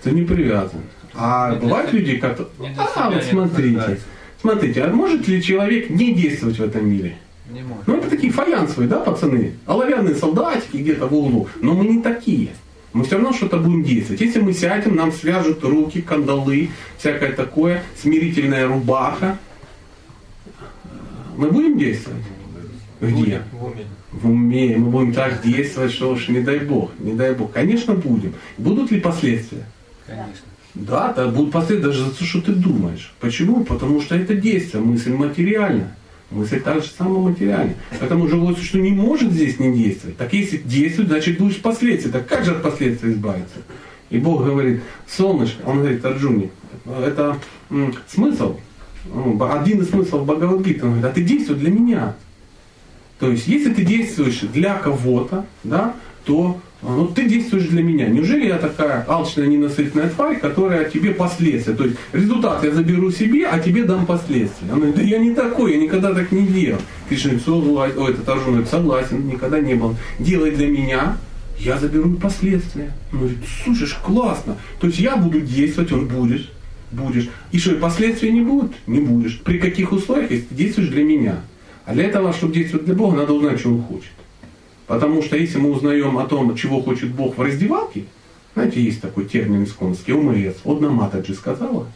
Кто не привязан. А Не бывают себя- люди, которые... А, вот смотрите. Смотрите, а может ли человек не действовать в этом мире? Не может. Ну, это такие фаянсовые, да, пацаны? Оловянные солдатики где-то в углу. Но мы не такие. Мы все равно что-то будем действовать. Если мы сядем, нам свяжут руки, кандалы, всякое такое, смирительная рубаха. Мы будем действовать? Где? В уме. В уме. Мы будем так действовать, что уж не дай Бог. Не дай Бог. Конечно, будем. Будут ли последствия? Конечно. Да, да, будут последствия даже за то, что ты думаешь. Почему? Потому что это действие, мысль материальна. Мысль так же самое материальна. Поэтому живое существо не может здесь не действовать. Так если действует, значит будешь последствия. Так как же от последствий избавиться? И Бог говорит, солнышко, он говорит Арджуне, это смысл, ну, один из смыслов Бхагавадгиты, он говорит, а ты действуй для меня. То есть, если ты действуешь для кого-то, да, то ну, ты действуешь для меня. Неужели я такая алчная, ненасытная тварь, которая тебе последствия? То есть результат я заберу себе, а тебе дам последствия. Он говорит, да я не такой, я никогда так не делал. Кришна говорит, ой, этот Арджун говорит, согласен, никогда не был. Делай для меня, я заберу последствия. Он говорит, слушай, классно. То есть я буду действовать, он будет. Будешь. И что, и последствий не будут? Не будешь. При каких условиях, если ты действуешь для меня? А для этого, чтобы действовать для Бога, надо узнать, что он хочет. Потому что если мы узнаем о том, чего хочет Бог в раздевалке, знаете, есть такой термин исконский, ОМС, одна Матаджи сказала,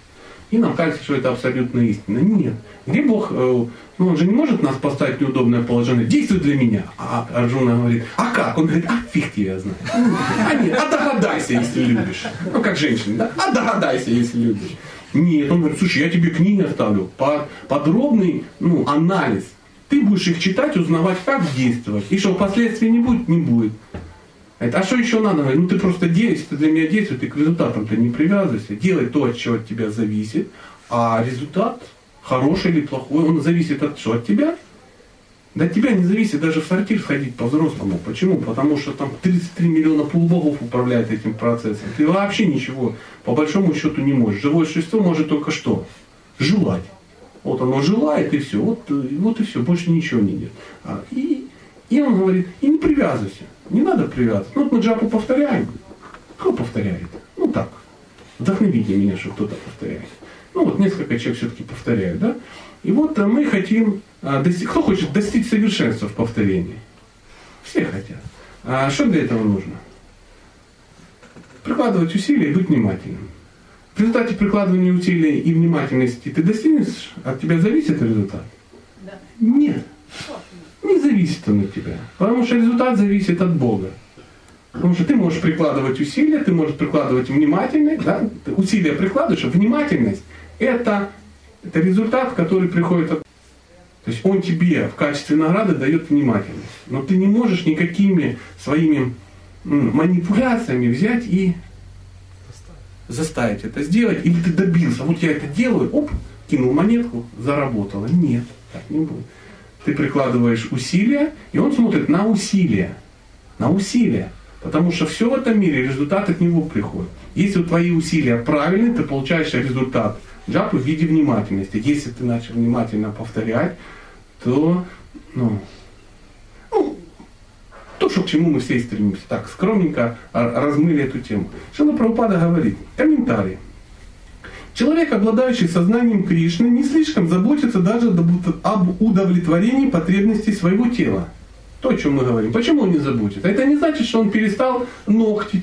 и нам кажется, что это абсолютно истина. Нет. Где Бог, э, ну он же не может нас поставить в неудобное положение, действуй для меня. А Арджуна говорит, а как? Он говорит, а фиг тебя знает. А нет, а догадайся, если любишь. Ну как женщина, да? А догадайся, если любишь. Нет, он говорит, слушай, я тебе книги оставлю, по- подробный ну, анализ. Ты будешь их читать, узнавать, как действовать. И что, последствий не будет? Не будет. А что еще надо? Ну ты просто действуй, ты для меня действуй, ты к результатам-то не привязывайся. Делай то, от чего от тебя зависит. А результат, хороший или плохой, он зависит от что? От тебя? Да от тебя не зависит даже в сортир сходить по-взрослому. Почему? Потому что там 33 миллиона полубогов управляют этим процессом. Ты вообще ничего по большому счету не можешь. Живое существо может только что? Желать. Вот оно желает и все. Вот, э, вот и все. Больше ничего не нет. А, и, и он говорит, и не привязывайся. Не надо привязываться. Ну вот мы джапу повторяем. Кто повторяет? Ну так. Вдохновите меня, что кто-то повторяет. Ну вот несколько человек все-таки повторяют, да? И вот э, мы хотим, а, достиг- кто хочет достичь совершенства в повторении? Все хотят. А что для этого нужно? Прикладывать усилия и быть внимательным. В результате прикладывания усилий и внимательности ты достигнешь, от тебя зависит результат? Да. Нет. Не зависит он от тебя. Потому что результат зависит от Бога. Потому что ты можешь прикладывать усилия, ты можешь прикладывать внимательность, да? Усилия прикладываешь, а внимательность это, это результат, который приходит от то есть он тебе в качестве награды дает внимательность. Но ты не можешь никакими своими манипуляциями взять и заставить это сделать. Или ты добился, вот я это делаю, оп, кинул монетку, заработало. Нет, так не будет. Ты прикладываешь усилия, и он смотрит на усилия. На усилия. Потому что все в этом мире, результат от него приходит. Если твои усилия правильные, ты получаешь результат джапы в виде внимательности. Если ты начал внимательно повторять, то, ну, то, что к чему мы все и стремимся. Так, скромненько размыли эту тему. Шила Прабхупада говорит, комментарий. Человек, обладающий сознанием Кришны, не слишком заботится даже об удовлетворении потребностей своего тела. То, о чем мы говорим. Почему он не заботится? Это не значит, что он перестал ногти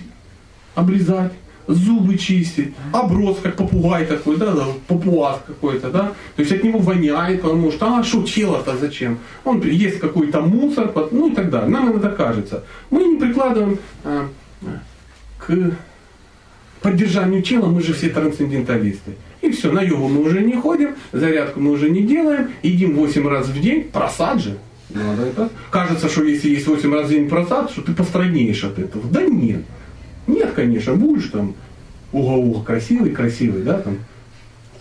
обрезать, зубы чистить, оброс, как попугай такой, да, да, папуас какой-то, да. То есть от него воняет, потому что, а что тело-то зачем? Он есть какой-то мусор, ну и так далее. Нам это кажется. Мы не прикладываем а, к поддержанию тела, мы же все трансценденталисты. И все, на йогу мы уже не ходим, зарядку мы уже не делаем, едим 8 раз в день, просад же. Надо это. Кажется, что если есть 8 раз в день просад, что ты постраднеешь от этого. Да нет. Нет, конечно, будешь там уго-уго красивый, красивый, да, там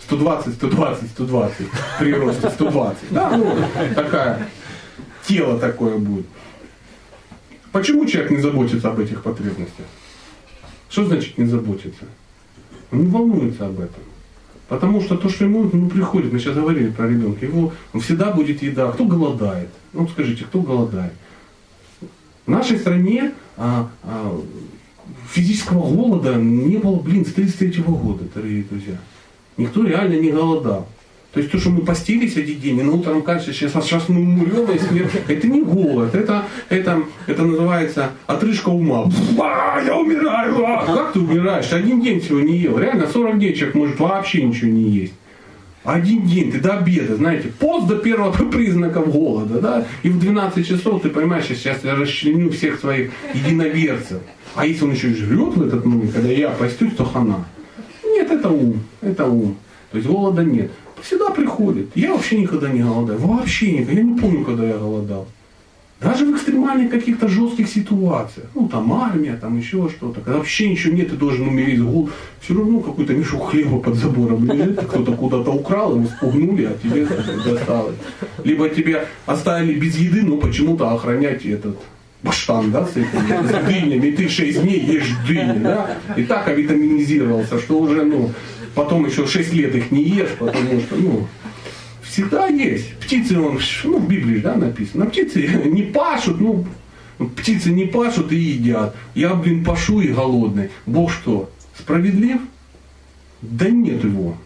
120, 120, 120, при росте 120. Да, ну, такая, тело такое будет. Почему человек не заботится об этих потребностях? Что значит не заботится? Он не волнуется об этом. Потому что то, что ему ну, приходит, мы сейчас говорили про ребенка, его всегда будет еда. Кто голодает? Ну скажите, кто голодает? В нашей стране а, а, физического голода не было, блин, с 1933 года, дорогие друзья. Никто реально не голодал. То есть то, что мы постились один день, и на утром кажется, сейчас, сейчас мы умрем, и смерть. Это не голод, это, это, это называется отрыжка ума. А, я умираю! а! Как ты умираешь? Один день всего не ел. Реально 40 дней человек может вообще ничего не есть. Один день, ты до обеда, знаете, пост до первого <laughs> признаков голода, да, и в 12 часов ты понимаешь, сейчас я расчленю всех своих единоверцев. А если он еще и жрет в этот момент, когда я постюсь, то хана. Нет, это ум, это ум. То есть голода нет. Всегда приходит. Я вообще никогда не голодаю. Вообще никогда. Я не помню, когда я голодал. Даже в экстремальных каких-то жестких ситуациях. Ну, там армия, там еще что-то. Когда вообще ничего нет, ты должен умереть с голоду. Все равно какой-то мешок хлеба под забором лежит. Кто-то куда-то украл, его спугнули, а тебе досталось. Либо тебя оставили без еды, но почему-то охранять этот баштан, да, с, этим, с дынями, и ты 6 дней ешь дыни, да, и так авитаминизировался, что уже, ну, потом еще 6 лет их не ешь, потому что, ну, всегда есть. Птицы, он, ну, в Библии, да, написано, птицы <laughs> не пашут, ну, птицы не пашут и едят. Я, блин, пашу и голодный. Бог что, справедлив? Да нет его.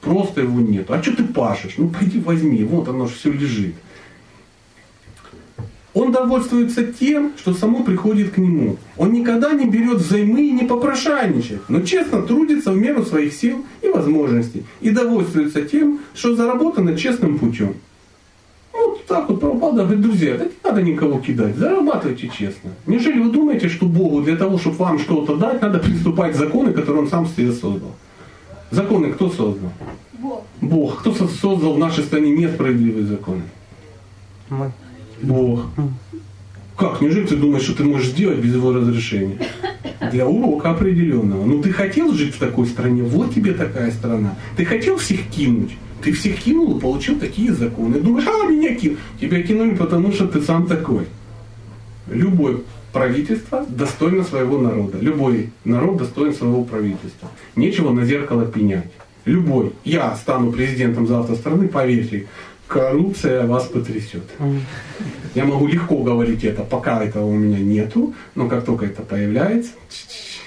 Просто его нет. А что ты пашешь? Ну, пойди возьми, вот оно же все лежит. Он довольствуется тем, что само приходит к нему. Он никогда не берет взаймы и не попрошайничает, но честно трудится в меру своих сил и возможностей. И довольствуется тем, что заработано честным путем. Вот так вот Прабхупада говорит, друзья, да не надо никого кидать, зарабатывайте честно. Неужели вы думаете, что Богу для того, чтобы вам что-то дать, надо приступать к законы, которые Он сам себе создал? Законы кто создал? Бог. Бог. Кто со- создал в нашей стране несправедливые законы? Мы. Бог. Как? Неужели ты думаешь, что ты можешь сделать без его разрешения? Для урока определенного. Ну ты хотел жить в такой стране, вот тебе такая страна. Ты хотел всех кинуть. Ты всех кинул и получил такие законы. Думаешь, а меня кинул. Тебя кинули, потому что ты сам такой. Любое правительство достойно своего народа. Любой народ достоин своего правительства. Нечего на зеркало пенять. Любой. Я стану президентом завтра страны, поверьте, коррупция вас потрясет. Я могу легко говорить это, пока этого у меня нету, но как только это появляется,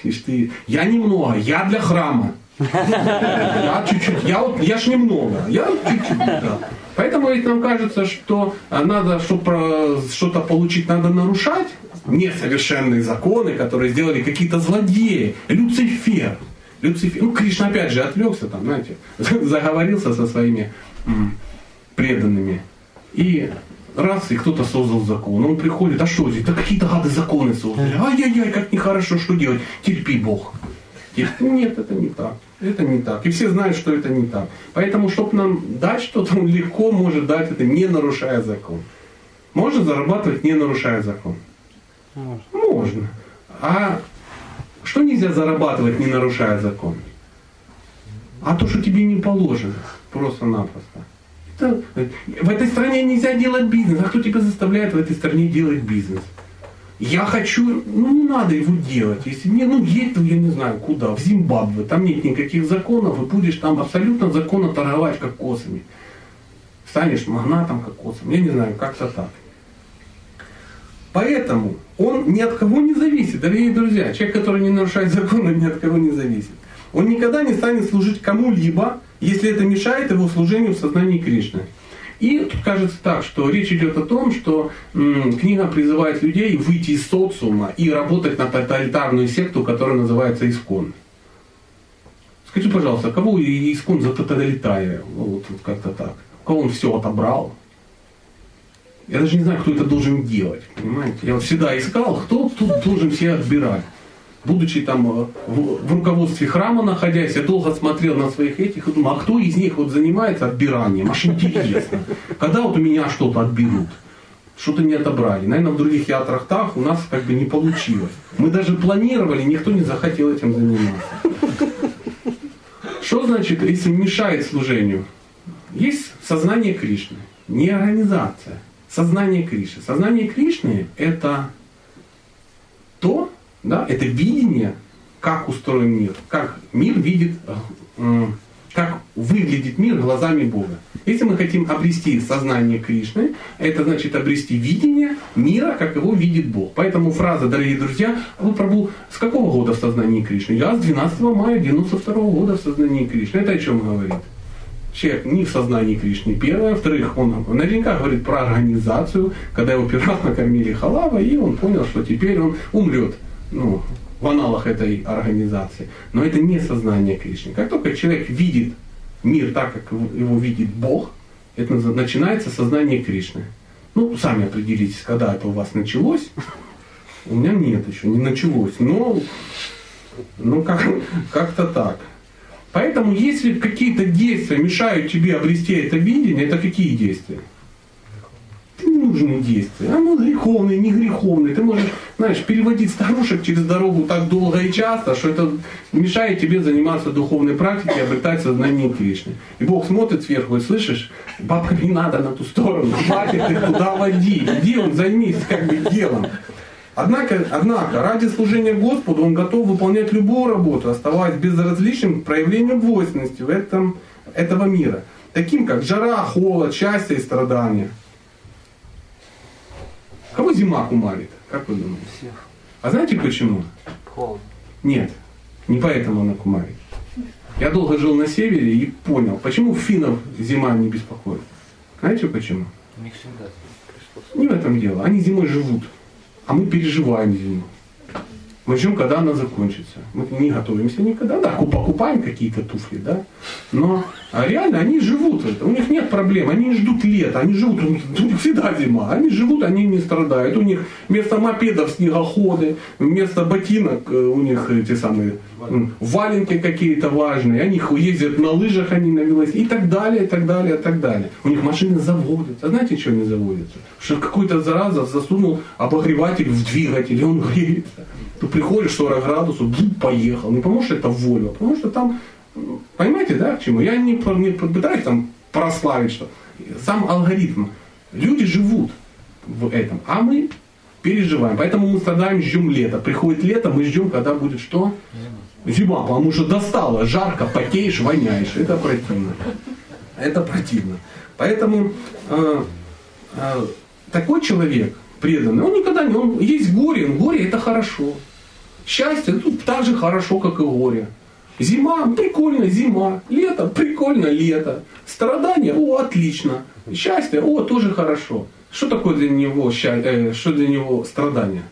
ишь ты, я немного, я для храма. Я чуть-чуть, я, вот, я ж немного, я чуть-чуть, да. Поэтому ведь нам кажется, что надо, чтобы что-то получить, надо нарушать несовершенные законы, которые сделали какие-то злодеи. Люцифер. Люцифер. Ну, Кришна опять же отвлекся там, знаете, <laughs> заговорился со своими преданными. И раз, и кто-то создал закон. Он приходит, а что здесь? Да какие-то гады законы создали. Ай-яй-яй, как нехорошо, что делать? Терпи, Бог. Терпи. Нет, это не так. Это не так. И все знают, что это не так. Поэтому, чтобы нам дать что-то, он легко может дать это, не нарушая закон. Можно зарабатывать, не нарушая закон? Можно. Можно. А что нельзя зарабатывать, не нарушая закон? А то, что тебе не положено. Просто-напросто. В этой стране нельзя делать бизнес. А кто тебя заставляет в этой стране делать бизнес? Я хочу, ну не надо его делать. Если мне, ну едь, я не знаю куда, в Зимбабве, там нет никаких законов, и будешь там абсолютно законно торговать кокосами. Станешь магнатом кокосом, я не знаю, как-то так. Поэтому он ни от кого не зависит, дорогие друзья. Человек, который не нарушает закон, он ни от кого не зависит. Он никогда не станет служить кому-либо, если это мешает его служению в сознании Кришны. И тут кажется так, что речь идет о том, что м, книга призывает людей выйти из социума и работать на тоталитарную секту, которая называется Искон. Скажи, пожалуйста, кого Искон за тоталитария? Вот, вот как-то так. Кого он все отобрал? Я даже не знаю, кто это должен делать, понимаете? Я вот всегда искал, кто тут должен все отбирать. Будучи там э, в, в руководстве храма находясь, я долго смотрел на своих этих и думал, а кто из них вот занимается отбиранием? Аж интересно. Когда вот у меня что-то отберут? Что-то не отобрали. Наверное, в других театрах у нас как бы не получилось. Мы даже планировали, никто не захотел этим заниматься. Что значит, если мешает служению? Есть сознание Кришны, не организация. Сознание Кришны. Сознание Кришны – это то, да, это видение, как устроен мир, как мир видит, э, как выглядит мир глазами Бога. Если мы хотим обрести сознание Кришны, это значит обрести видение мира, как его видит Бог. Поэтому фраза, дорогие друзья, вы Прабу, с какого года в сознании Кришны? Я с 12 мая 92 года в сознании Кришны. Это о чем говорит? человек не в сознании Кришны, первое. Во-вторых, он наверняка говорит про организацию, когда его раз накормили халавой, и он понял, что теперь он умрет. Ну, в аналах этой организации. Но это не сознание Кришны. Как только человек видит мир так, как его- видит Бог, это начинается сознание Кришны. Ну, сами определитесь, когда это у вас началось. У меня нет еще, не началось. Но, ну, как, как-то так. Поэтому, если какие-то действия мешают тебе обрести это видение, это какие действия? Это ненужные действия. А ну, греховные, не греховные. Ты можешь, знаешь, переводить старушек через дорогу так долго и часто, что это мешает тебе заниматься духовной практикой, обретать сознание Кришны. И Бог смотрит сверху и слышишь, бабка не надо на ту сторону, хватит их туда водить. Иди он займись как бы делом. Однако, однако, ради служения Господу он готов выполнять любую работу, оставаясь безразличным к проявлению двойственности в этом, этого мира, таким как жара, холод, счастье и страдания. Кого зима кумарит? Как вы думаете? Всех. А знаете почему? Холодно. Нет, не поэтому она кумарит. Я долго жил на севере и понял, почему финнов зима не беспокоит. Знаете почему? Не в этом дело. Они зимой живут, а мы переживаем зиму. Мы ждем, когда она закончится. Мы не готовимся никогда. Да, ку- покупаем какие-то туфли, да. Но а реально они живут. У них нет проблем. Они не ждут лета. Они живут. У них всегда зима. Они живут, они не страдают. У них вместо мопедов снегоходы, вместо ботинок э, у них эти самые валенки какие-то важные. Они ездят на лыжах, они на велосипеде и так далее, и так далее, и так далее. У них машины заводятся. А знаете, что они заводятся? Что какой-то зараза засунул обогреватель в двигатель, и он греется. Ты приходишь 40 градусов, бу, поехал. Не потому что это воля, а потому что там, понимаете, да, к чему? Я не, не пытаюсь там прославить что. Сам алгоритм. Люди живут в этом, а мы переживаем. Поэтому мы страдаем, ждем лета. Приходит лето, мы ждем, когда будет что? Зима, потому что достало, жарко, потеешь, воняешь. Это противно. Это противно. Поэтому э, э, такой человек преданный, он никогда не... Он, есть горе, но горе это хорошо. Счастье тут так же хорошо, как и горе. Зима, прикольно, зима. Лето, прикольно, лето. Страдания, о, отлично. Счастье, о, тоже хорошо. Что такое для него, э, что для него страдания?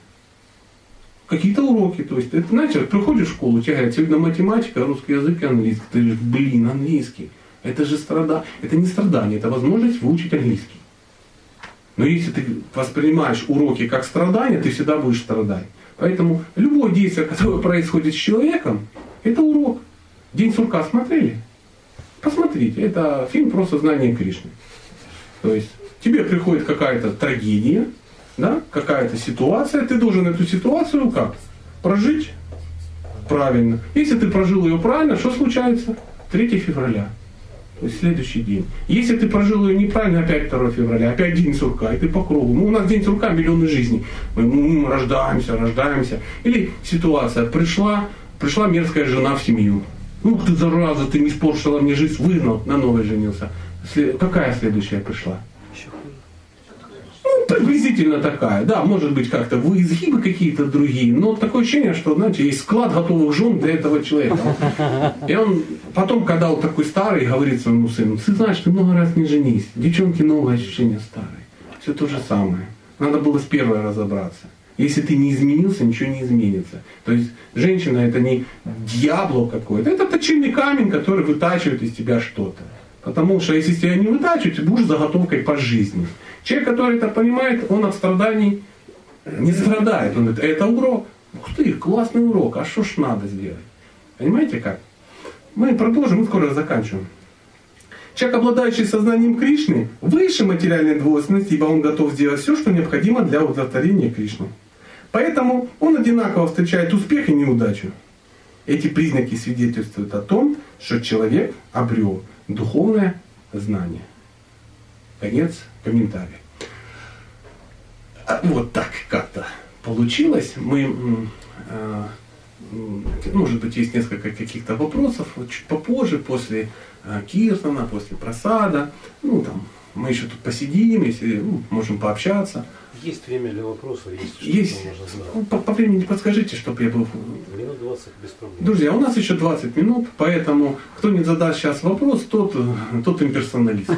Какие-то уроки, то есть, это, знаете, приходишь в школу, тебе говорят, сегодня математика, русский язык и английский. Ты говоришь, блин, английский. Это же страда, это не страдание, это возможность выучить английский. Но если ты воспринимаешь уроки как страдания, ты всегда будешь страдать. Поэтому любое действие, которое происходит с человеком, это урок. День сурка смотрели? Посмотрите, это фильм про сознание Кришны. То есть тебе приходит какая-то трагедия, да, какая-то ситуация, ты должен эту ситуацию как? Прожить правильно. Если ты прожил ее правильно, что случается? 3 февраля. То есть следующий день. Если ты прожил ее неправильно, опять 2 февраля, опять день сурка, и ты по кругу. Ну, у нас день сурка миллионы жизней. Мы, м, рождаемся, рождаемся. Или ситуация, пришла, пришла мерзкая жена в семью. Ну ты зараза, ты не испортила мне жизнь, выгнал, на новой женился. Сле- Какая следующая пришла? Приблизительно такая. Да, может быть, как-то вы изгибы какие-то другие, но такое ощущение, что, знаете, есть склад готовых жен для этого человека. И он потом, когда он такой старый, говорит своему сыну, ты знаешь, ты много раз не женись. Девчонки новое ощущение старые. Все то же самое. Надо было с первой разобраться. Если ты не изменился, ничего не изменится. То есть женщина это не дьябло какое-то, это точильный камень, который вытачивает из тебя что-то. Потому что если тебя не вытачивают, ты будешь заготовкой по жизни. Человек, который это понимает, он от страданий не страдает. Он говорит, это урок. Ух ты, классный урок, а что ж надо сделать? Понимаете как? Мы продолжим, мы скоро заканчиваем. Человек, обладающий сознанием Кришны, выше материальной двойственности, ибо он готов сделать все, что необходимо для удовлетворения Кришны. Поэтому он одинаково встречает успех и неудачу. Эти признаки свидетельствуют о том, что человек обрел духовное знание. Конец комментария. А, Вот так как-то получилось. Мы, м, может быть, есть несколько каких-то вопросов чуть попозже, после э, Киртона, после просада. Ну, там, мы еще тут посидим, если ну, можем пообщаться. Есть время для вопросов, есть что можно знать. Ну, По, по времени подскажите, чтобы я был... Минут 20 без проблем. Друзья, у нас еще 20 минут, поэтому кто не задаст сейчас вопрос, тот, тот имперсоналист.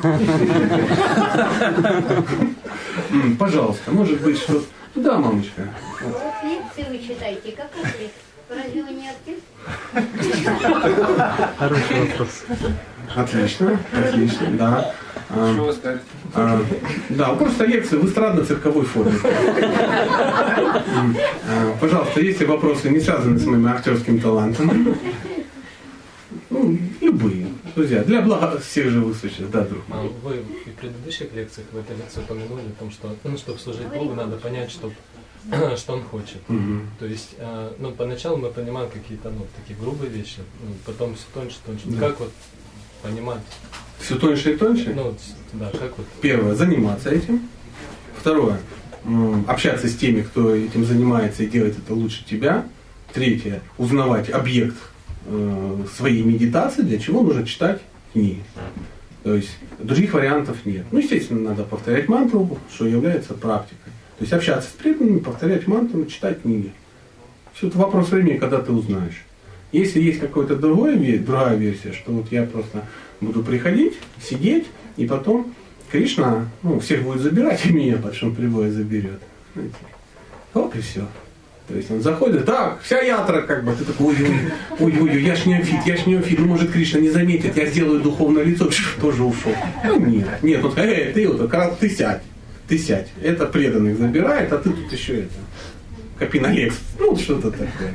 Пожалуйста, может быть, что... Да, мамочка. Вот лекции вы читаете, как артист. Разве вы не артист? Хороший вопрос. Отлично, отлично, да. А, Что вы скажете? а, Да, просто лекция в эстрадно-цирковой форме. А, Пожалуйста, если вопросы не связаны с моим актерским талантом, ну, любые, друзья, для блага всех живых существ, да, друг А мой. Вы в предыдущих лекциях, в этой лекции упомянули о том, что, ну, чтобы служить Богу, надо понять, что, <clears throat> что Он хочет. То есть, ну, поначалу мы понимаем какие-то, ну, такие грубые вещи, ну, потом все тоньше, тоньше. Да. Как вот понимать, Все тоньше и тоньше. ну, да, как вот, Первое, заниматься этим. Второе, м, общаться с теми, кто этим занимается и делает это лучше тебя. Третье, узнавать объект э, своей медитации, для чего нужно читать книги. То есть других вариантов нет. Ну, естественно, надо повторять мантру, что является практикой. То есть общаться с преданными, повторять мантру, читать книги. Все это вопрос времени, когда ты узнаешь. Если есть какая-то другая, ве- другая версия, что вот я просто буду приходить, сидеть, и потом Кришна ну, всех будет забирать, <laughs> и меня под шум прибоя заберет. Знаете. Оп, и все. То есть он заходит, так, вся ятра, как бы, ты такой, ой, ой, ой, ой, я ж неофит, я ж неофит, ну, может, Кришна не заметит, я сделаю духовное лицо, тоже ушел. Ну, нет, нет, сказал, эй, ты, вот, как ты сядь, ты сядь. Это преданных забирает, а ты тут еще это, копинолекс, ну, вот что-то такое.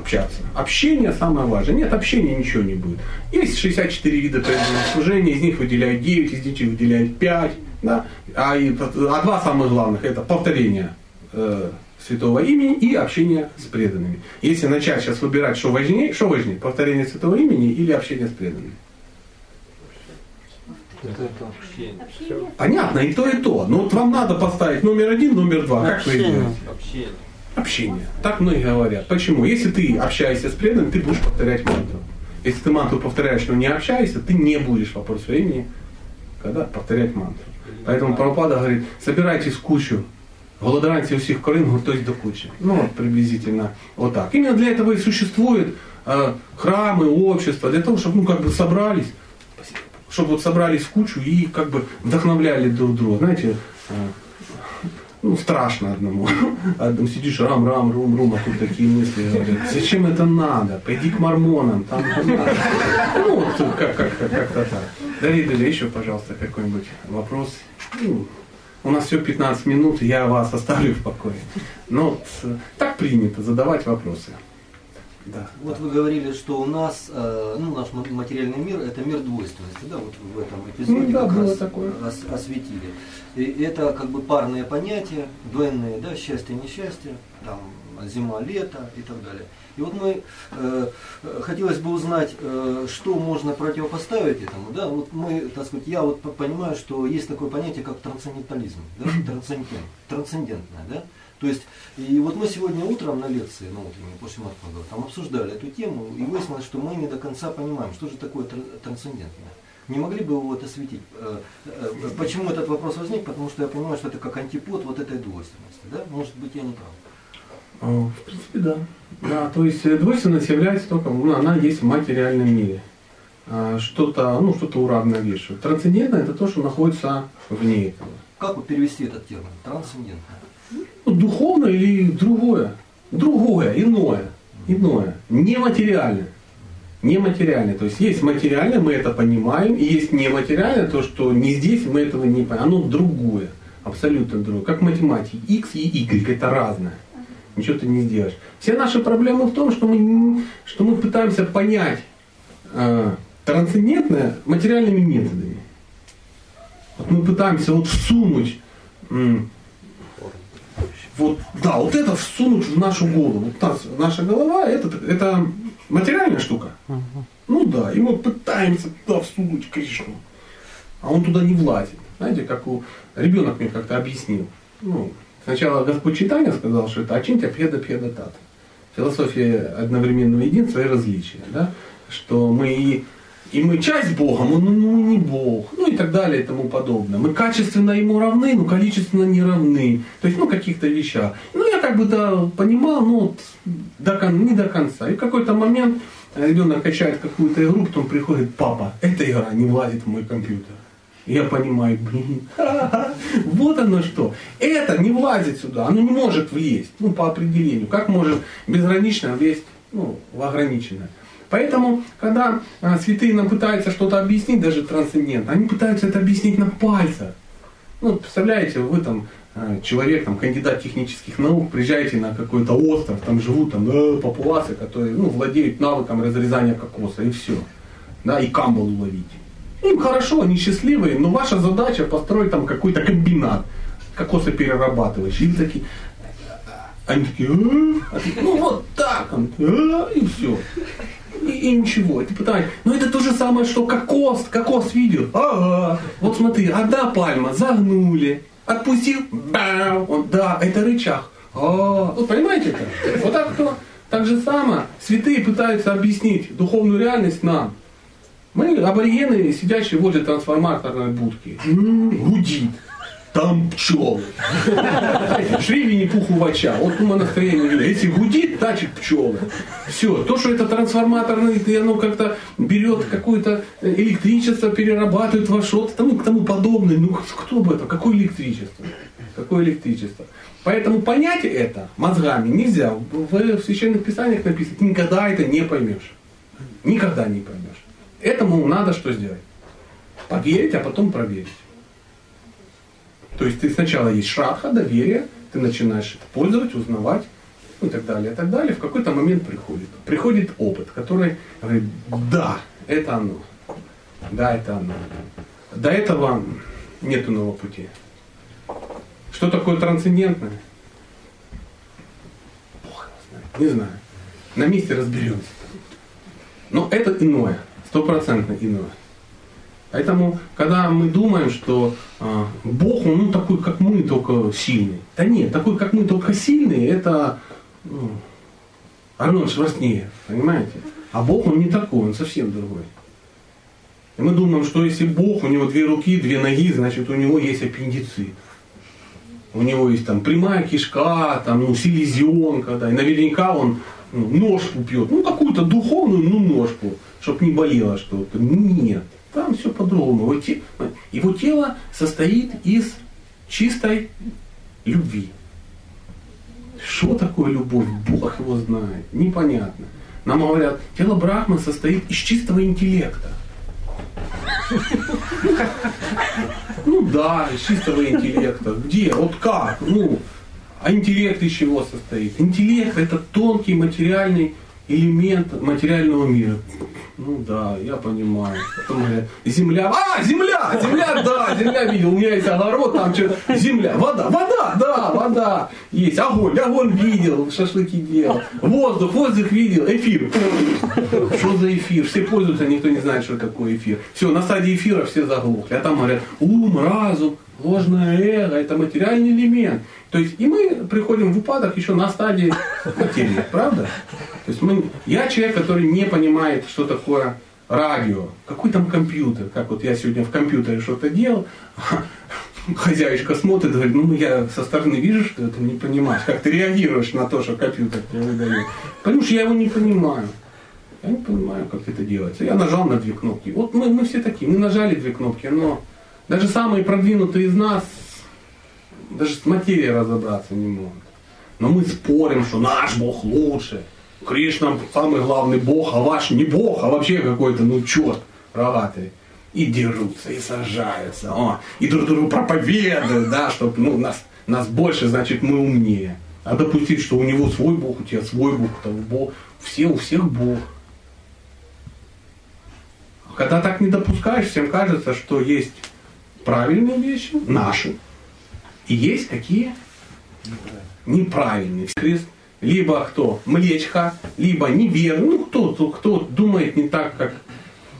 Общаться. Общение самое важное. Нет, общения ничего не будет. Есть 64 вида преданного служения, из них выделяют 9, из них выделяют 5. Да? А, и, а два самых главных это повторение э, святого имени и общение с преданными. Если начать сейчас выбирать, что важнее, что важнее, повторение святого имени или общение с преданными. Общение. Понятно, и то, и то. Но вот вам надо поставить номер один, номер два. Как вы Общение. делаете? Общение. Так многие говорят. Почему? Если ты общаешься с преданным, ты будешь повторять мантру. Если ты мантру повторяешь, но не общаешься, ты не будешь вопрос времени, когда повторять мантру. Поэтому Прабхупада говорит, собирайтесь кучу, голодраньте усіх корин, готуйтесь до кучи. Ну, вот приблизительно вот так. Именно для этого и существуют э, храмы, общества, для того, чтобы ну, как бы собрались, чтобы вот собрались в кучу и как бы вдохновляли друг друга. Знаете, э, ну, страшно одному. <laughs> Одному сидишь, рам, рам, рум, рум, а тут такие мысли говорят. Зачем это надо? Пойди к мормонам, там надо. <laughs> Ну, вот как, как, как, как-то так. Дорогие друзья, еще, пожалуйста, какой-нибудь вопрос. Ну, у нас всего 15 минут, я вас оставлю в покое. Но вот, э, так принято задавать вопросы. Да. Вот вы говорили, что у нас, э, ну, наш ма- материальный мир – это мир двойственности, да, вот в этом эпизоде Ну да, как раз такое. ос- осветили. И это как бы парные понятия, двойные, да, счастье, несчастье, там, зима, лето и так далее. И вот мы, э, хотелось бы узнать, э, что можно противопоставить этому, да, вот мы, так сказать, я вот по- понимаю, что есть такое понятие, как трансцендентализм, да, <laughs> трансцендент, трансцендентное, да, то есть, и вот мы сегодня утром на лекции, ну, вот после Матфага, там обсуждали эту тему, и выяснилось, что мы не до конца понимаем, что же такое тр- трансцендентное. Не могли бы вы вот осветить? э, э, Почему этот вопрос возник? Потому что я понимаю, что это как антипод вот этой двойственности. Да? Может быть, я не прав. А, В принципе, да. Да, то есть э, двойственность является только, ну, она есть в материальном мире. А, Что-то, ну, что-то уравновешивает. Трансцендентное это то, что находится вне этого. Как вот перевести этот термин? Трансцендентное. Ну, духовно или другое? Другое, иное. Иное. Нематериальное. Нематериальное. То есть есть материальное, мы это понимаем, и есть нематериальное, то, что не здесь, мы этого не понимаем. Оно другое. Абсолютно другое. Как в математике. X и Y это разное. Ничего ты не сделаешь. Все наши проблемы в том, что мы, что мы пытаемся понять э, трансцендентное материальными методами. Вот мы пытаемся вот всунуть вот, да, вот это всунуть в нашу голову. Вот нас- наша голова это, это материальная штука. Ну да, и мы пытаемся туда всунуть Кришну. А он туда не влазит. Знаете, как у ребенок мне как-то объяснил. Ну, сначала Господь Читания сказал, что это очинтя педа педа тата. Философия одновременного единства и различия. Да? Что мы и и мы часть Бога, мы ну, ну, не Бог, ну и так далее и тому подобное. Мы качественно ему равны, но количественно не равны. То есть, ну, каких-то вещах. Ну, я как бы да, понимал, ну, вот, до, кон- не до конца. И в какой-то момент ребенок качает какую-то игру, потом приходит, папа, эта игра не влазит в мой компьютер. Я понимаю, блин, ха-ха, <laughs> вот оно что. Это не влазит сюда, оно не может влезть, ну, по определению. Как может безгранично влезть ну, в ограниченное. Поэтому, когда а, святые нам пытаются что-то объяснить, даже трансцендент, они пытаются это объяснить на пальцах. Ну, представляете, вы там а, человек, там, кандидат технических наук, приезжаете на какой-то остров, там живут там, э, папуасы, которые ну, владеют навыком разрезания кокоса, и все. Да, и камбалу ловить. Им хорошо, они счастливые, но ваша задача построить там какой-то комбинат кокосоперерабатывающий. И такие, они такие, «А?» А ты, ну вот так, «А?» и все. И, и ничего. И ты пытаешь, ну это то же самое, что кокос, кокос видел. Ага, вот смотри, одна пальма, загнули, отпустил, он, да, это рычаг. А, вот понимаете это? Вот так то, так же самое, святые пытаются объяснить духовную реальность нам. Мы, аборигены, сидящие возле трансформаторной будки, гудит там пчелы. Шли Винни-Пуху в оча. Вот мы настроение видели. Если гудит, значит пчелы. Все. То, что это трансформаторный, и оно как-то берет какое-то электричество, перерабатывает во что-то тому, к тому подобное. Ну, кто об этом? Какое электричество? Какое электричество? Поэтому понять это мозгами нельзя. В, священных писаниях написано, никогда это не поймешь. Никогда не поймешь. Этому надо что сделать? Поверить, а потом проверить. То есть ты сначала есть шрадха, доверие, ты начинаешь это пользовать, узнавать, ну и так далее, и так далее. В какой-то момент приходит. Приходит опыт, который говорит, да, это оно. Да, это оно. До этого нет иного пути. Что такое трансцендентное? Бог знает. Не знаю. На месте разберемся. Но это иное. Стопроцентно иное. Поэтому, когда мы думаем, что э, Бог, он ну, такой, как мы, только сильный. Да нет, такой, как мы, только сильный, это ну, Арнольд Шварценеггер, понимаете? А Бог, он не такой, он совсем другой. И мы думаем, что если Бог, у него две руки, две ноги, значит, у него есть аппендицит. У него есть там прямая кишка, там, ну, селезенка, да, и наверняка он ну, ножку пьет, ну, какую-то духовную, ну, ножку, чтобы не болело что-то. Нет. Там все по-другому. Его, те, его тело состоит из чистой любви. Что такое любовь? Бог его знает. Непонятно. Нам говорят, тело Брахма состоит из чистого интеллекта. Ну да, из чистого интеллекта. Где? Вот как? Ну, а интеллект из чего состоит? Интеллект это тонкий материальный элемент материального мира. Ну да, я понимаю. Потом говорят, земля, а, земля, земля, да, земля видел, у меня есть огород, там что, земля, вода, вода, да, вода, есть, огонь, огонь видел, шашлыки делал, воздух, воздух видел, эфир. Что за эфир? Все пользуются, никто не знает, что такое эфир. Все, на стадии эфира все заглохли, а там говорят, ум, разум, ложное эго, это материальный элемент. То есть и мы приходим в упадок еще на стадии материи, правда? То есть мы, я человек, который не понимает, что такое радио, какой там компьютер, как вот я сегодня в компьютере что-то делал, <laughs> хозяюшка смотрит, говорит, ну я со стороны вижу, что ты не понимаешь, как ты реагируешь на то, что компьютер тебе выдает. Потому что я его не понимаю. Я не понимаю, как это делается. Я нажал на две кнопки. Вот мы, мы все такие, мы нажали две кнопки, но даже самые продвинутые из нас даже с материей разобраться не могут. Но мы спорим, что наш Бог лучше. Кришна самый главный Бог, а ваш не Бог, а вообще какой-то, ну, черт рогатый. И дерутся, и сажаются, о, и друг другу проповедуют, да, чтобы ну, нас, нас больше, значит, мы умнее. А допустить, что у него свой Бог, у тебя свой Бог, того Бог, все, у всех Бог. Когда так не допускаешь, всем кажется, что есть правильные вещи, наши, и есть какие? Неправильные. Крест либо кто? Млечха, либо неверный, ну кто, кто думает не так, как...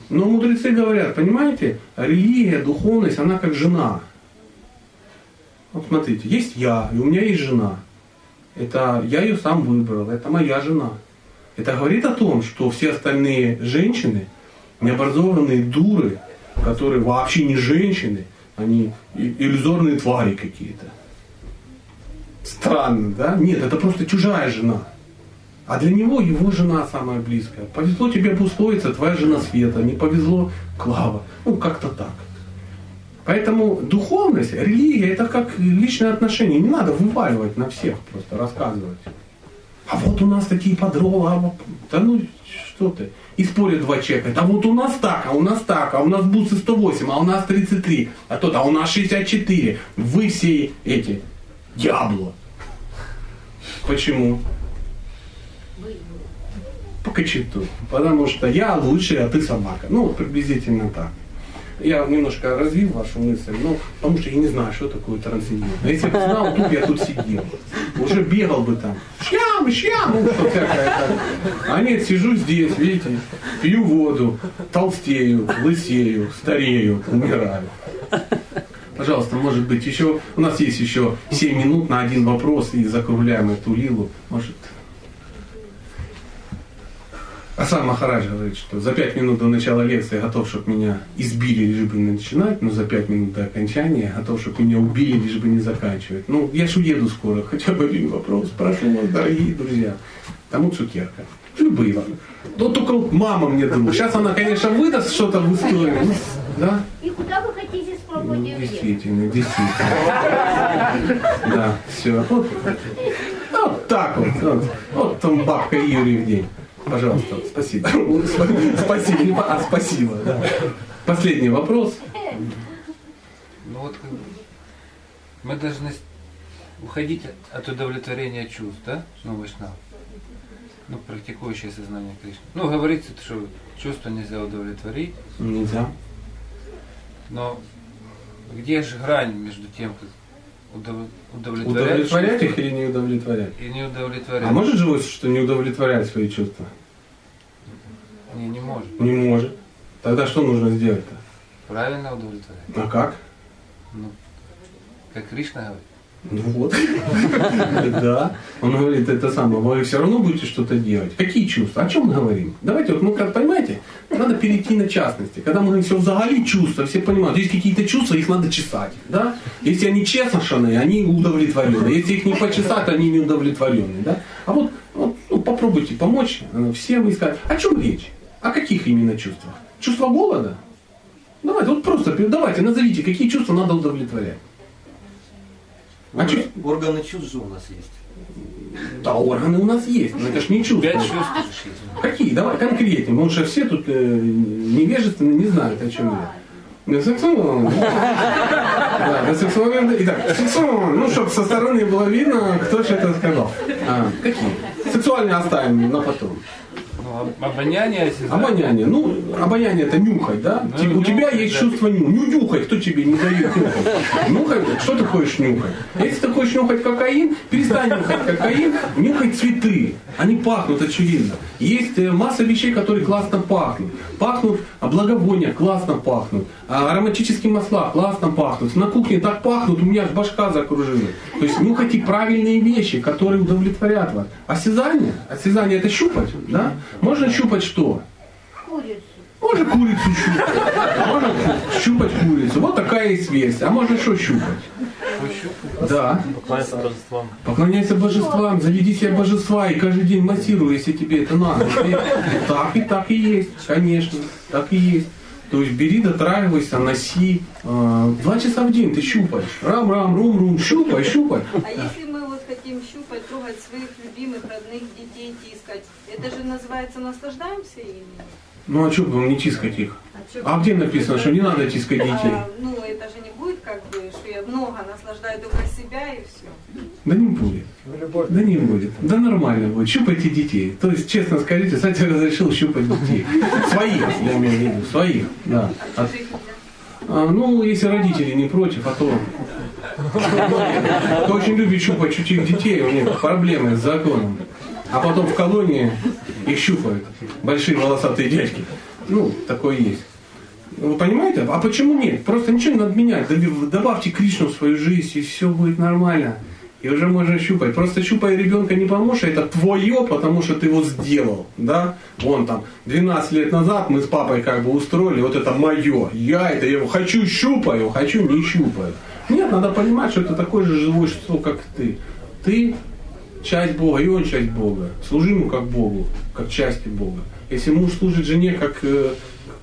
Но мудрецы говорят, понимаете, религия, духовность, она как жена. Вот смотрите, есть я, и у меня есть жена. Это я ее сам выбрал, это моя жена. Это говорит о том, что все остальные женщины, Необразованные дуры, которые вообще не женщины, они иллюзорные твари какие-то. Странно, да? Нет, это просто чужая жена. А для него его жена самая близкая. Повезло тебе обусловиться, твоя жена Света. Не повезло Клава. Ну, как-то так. Поэтому духовность, религия, это как личное отношение. Не надо вываливать на всех, просто рассказывать. А вот у нас такие подровы, а вот- да ну что ты. И спорят два человека, а вот у нас так, а у нас так, а у нас бусы 108, а у нас 33, а тот, а у нас 64. Вы все эти дьябло. Почему? По кочету. Потому что я лучший, а ты собака. Ну, приблизительно так. Я немножко развил вашу мысль, ну, потому что я не знаю, что такое трансцендент. Если бы знал, тут я тут сидел. Уже бегал бы там. Всякое так. А нет, сижу здесь, видите, пью воду, толстею, лысею, старею, умираю. Пожалуйста, может быть, еще, у нас есть еще 7 минут на один вопрос и закругляем эту лилу. Может, Асан Махарадж говорит, что за пять минут до начала лекции готов, чтобы меня избили, лишь бы не начинать, но за пять минут до окончания готов, чтобы меня убили, лишь бы не заканчивать. Ну, я ж уеду скоро, <laughs> хотя бы один вопрос. Прошу вас, дорогие друзья. Тому цукерка. Любые. Но только мама мне друг. Сейчас она, конечно, выдаст что-то в историю. ну, Да? И куда вы хотите с Ну, действительно, действительно. Да, все. Вот, вот так вот. Вот, вот там бабка Юрий в день. Пожалуйста, спасибо. Спасибо. А, спасибо. да. Последний вопрос. Ну вот как бы мы должны уходить от удовлетворения чувств, да? Ну, вайшнав. Ну, практикующее сознание Кришны. Ну, говорится, что чувства нельзя удовлетворить, Нельзя. но где же грань между тем, как удов- удовлетворять, Удовлетворять их или не удовлетворять? <laughs> и не удовлетворять? А может живой, что не удовлетворяет свои чувства? Не, не может. Не может. Тогда что нужно сделать-то? Правильно удовлетворять. А как? Ну, как Кришна говорит. Ну вот. <laughs> Да. Он говорит это самое. Вы все равно будете что-то делать. Какие чувства? О чем мы говорим? Давайте, вот, ну, как понимаете, надо перейти на частности. Когда мы говорим, все взагали чувства, все понимают, есть какие-то чувства, их надо чесать. Да? Если они чесошные, они удовлетворены. Если их не почесать, они не удовлетворены. Да? А вот, вот ну, попробуйте помочь э, всем и сказать, о чем речь? О каких именно чувствах? Чувство голода? Давайте, вот просто, давайте, назовите, какие чувства надо удовлетворять. А чё- Органы чувств же у нас есть. Да, органы у нас есть, но это ж не чувства. Пять чувств. Какие? Давай конкретнее, потому что все тут э, невежественны, не знают, о чем я. Да, сексуально. Да, да, сексуально. Итак, сексуально. Ну, чтобы со стороны было видно, кто же это сказал. А, какие? Сексуальные оставим на потом. Ну, об- обоняние, осязание. Обоняние. Ну, обоняние это нюхать, да? Ну, Тебе- у тебя есть да. чувство ню. Ну, нюхай, кто тебе не дает нюхать? Нюхай, что ты хочешь нюхать? Если ты хочешь нюхать кокаин, перестань нюхать кокаин, нюхай цветы. Они пахнут, очевидно. Есть э, масса вещей, которые классно пахнут. Пахнут а, благовония, классно пахнут. А ароматические масла классно пахнут. На кухне так пахнут, у меня аж башка закружилась. То есть нюхайте правильные вещи, которые удовлетворят вас. Осязание? Осязание это щупать, да? Можно щупать что? Курицу. Можно курицу щупать. Можно щупать курицу. Вот такая есть версия. А можно что щупать? Да. Поклоняться божествам. Поклоняйся божествам, заведи себе божества и каждый день массируй, если тебе это надо. И Так и так и есть, конечно, так и есть. То есть бери, дотрагивайся, носи. Э, Два часа в день ты щупаешь. Рам-рам, рум-рум, щупай, щупай. А если хотим щупать, трогать своих любимых, родных детей, тискать, это же называется наслаждаемся ими? Ну а что бы не тискать их? чё- А где написано, что не надо тискать детей? А, ну, это же не будет как бы, что я много наслаждаю только себя и все. Да не будет. Да не будет. Да нормально будет. Щупайте детей. То есть, честно скажите, кстати, разрешил щупать детей. Своих, я имею в виду, своих. Да. А а, ну, если родители не против, а то... Кто очень любит щупать чужих детей, у них проблемы с законом. А потом в колонии их щупают. Большие волосатые дядьки. Ну, такое есть. Вы понимаете? А почему нет? Просто ничего не надо менять. Добавьте Кришну в свою жизнь, и все будет нормально. И уже можно щупать. Просто щупая ребенка не поможешь, это твое, потому что ты его сделал. Да? Вон там, 12 лет назад мы с папой как бы устроили, вот это мое. Я это я его хочу щупаю, хочу не щупаю. Нет, надо понимать, что это такое же живое существо, как ты. Ты часть Бога, и он часть Бога. Служи ему как Богу, как части Бога. Если муж служит жене как, э,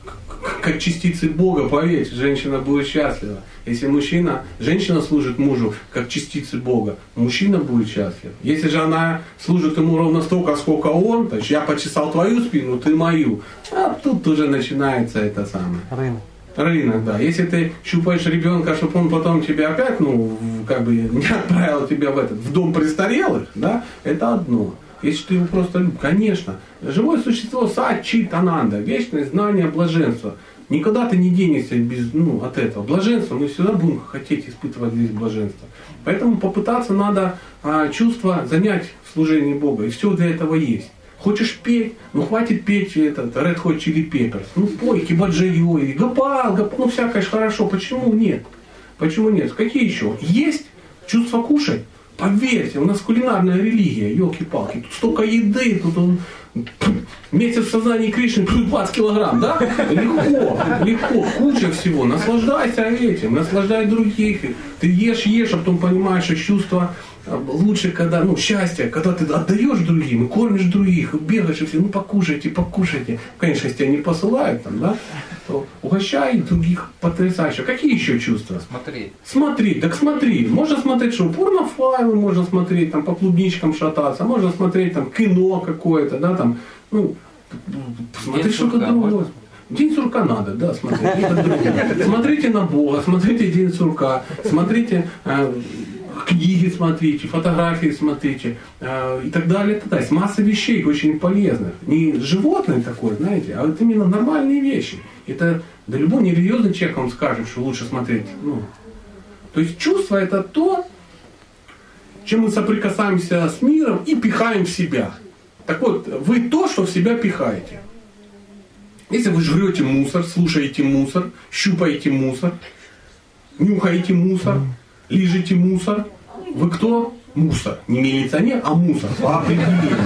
к- как частицы Бога, поверь, женщина будет счастлива. Если мужчина, женщина служит мужу как частицы Бога, мужчина будет счастлив. Если же она служит ему ровно столько, сколько он, то есть я почесал твою спину, ты мою. А тут уже начинается это самое Рынок. Рынок, да. Если ты щупаешь ребенка, чтобы он потом тебя опять, ну, как бы не отправил тебя в этот, в дом престарелых, да, это одно. Если ты его просто любишь, конечно. Живое существо сачи тананда, вечное знание блаженства. Никогда ты не денешься без, ну, от этого. Блаженство, мы всегда будем хотеть испытывать здесь блаженство. Поэтому попытаться надо а, чувство занять в служении Бога. И все для этого есть. Хочешь петь? Ну хватит петь этот Red Hot Chili Peppers. Ну пой Кибаджио, и Гапал, Гапал, ну всякое ж хорошо. Почему нет? Почему нет? Какие еще? Есть чувство кушать. Поверьте, у нас кулинарная религия, елки-палки. Тут столько еды, тут месяц в Кришны плюс 20 килограмм, да? Легко, легко, куча всего. Наслаждайся этим, наслаждай других. Ты ешь, ешь, а потом понимаешь, что чувство а, лучше, когда, ну, счастье, когда ты отдаешь другим кормишь других, и бегаешь и все, ну, покушайте, покушайте. Конечно, если тебя не посылают там, да, то угощай других потрясающе. Какие еще чувства? Смотреть. Смотри, так смотри. Можно смотреть что? Порнофайлы можно смотреть, там по клубничкам шататься, можно смотреть там кино какое-то, да, там, ну, смотри День что-то другое. День сурка надо, да, смотреть. <laughs> другое. Смотрите на Бога, смотрите День сурка, смотрите э, книги смотрите, фотографии смотрите э, и так далее. так далее. Масса вещей очень полезных. Не животное такое, знаете, а вот именно нормальные вещи. Это да любой нерелигиозный человек вам скажет, что лучше смотреть. Ну, то есть чувство это то, чем мы соприкасаемся с миром и пихаем в себя. Так вот, вы то, что в себя пихаете. Если вы жрете мусор, слушаете мусор, щупаете мусор, нюхаете мусор, лижете мусор, вы кто? Мусор. Не милиционер, а мусор. По определению.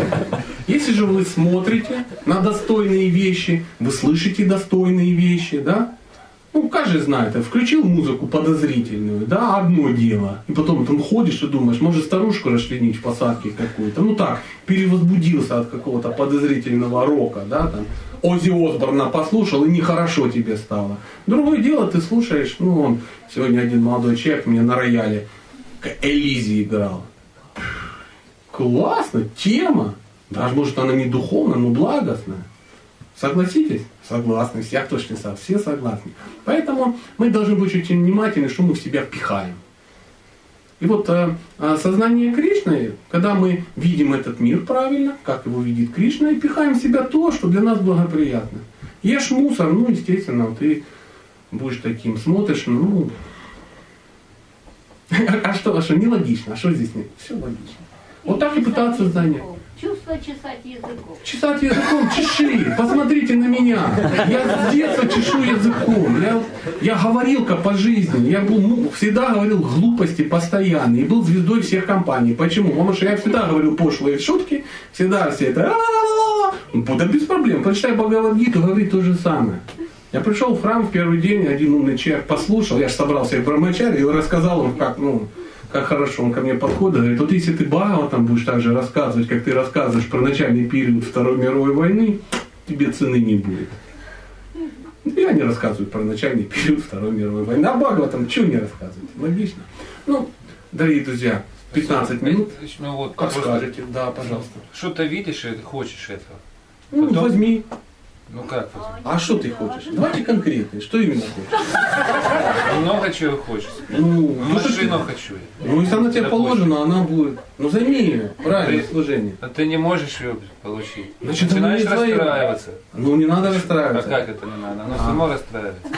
Если же вы смотрите на достойные вещи, вы слышите достойные вещи, да? Ну, каждый знает, включил музыку подозрительную, да, одно дело. И потом там ходишь и думаешь, может старушку расчленить в посадке какую-то. Ну так, перевозбудился от какого-то подозрительного рока, да, там. Ози Осборна послушал, и нехорошо тебе стало. Другое дело, ты слушаешь, ну, он, сегодня один молодой человек мне на рояле Элизи играл. Классно, тема. Даже может она не духовная, но благостная. Согласитесь? Согласны. Ж не сам. Все согласны. Поэтому мы должны быть очень внимательны, что мы в себя впихаем. И вот э, э, сознание Кришны, когда мы видим этот мир правильно, как его видит Кришна, и пихаем в себя то, что для нас благоприятно. Ешь мусор, ну, естественно, ты будешь таким, смотришь, ну, <laughs> а что, а что, нелогично, а что здесь нет? Все логично. Вот так и пытаться занять. Чувство чесать языком. Чесать языком, чеши, посмотрите на меня. Я с детства чешу языком. Я, я говорилка по жизни. Я был, ну, всегда говорил глупости постоянно. И был звездой всех компаний. Почему? Потому что я всегда говорил пошлые шутки. Всегда все это... Да без проблем. Прочитай Бхагавадгиту, говорит то же самое. Я пришел в храм в первый день, один умный человек послушал, я же собрал всех брамачари и рассказал им, как, ну, как хорошо он ко мне подходит, говорит, вот если ты Бхагава там будешь так же рассказывать, как ты рассказываешь про начальный период Второй мировой войны, тебе цены не будет. Я не рассказываю про начальный период Второй мировой войны. А Бхагава там что не рассказывать? Логично. Ну, дорогие друзья, 15 минут. Ну вот, Как скажете, да, пожалуйста. Что-то видишь и хочешь этого. Ну, Потом- возьми. Ну как? А что ты хочешь? Давайте конкретно. Что именно хочешь? Много чего хочется. Ну, ну, ты- Машину хочу. я. Ну, если она тебе положена, она будет. Ну, займи ее. Правильное Ты- служение. А ты не можешь ее получить. Значит, Начинаешь не твоя. расстраиваться. Ну, не надо А расстраиваться. как это не надо? Оно А. само расстраивается.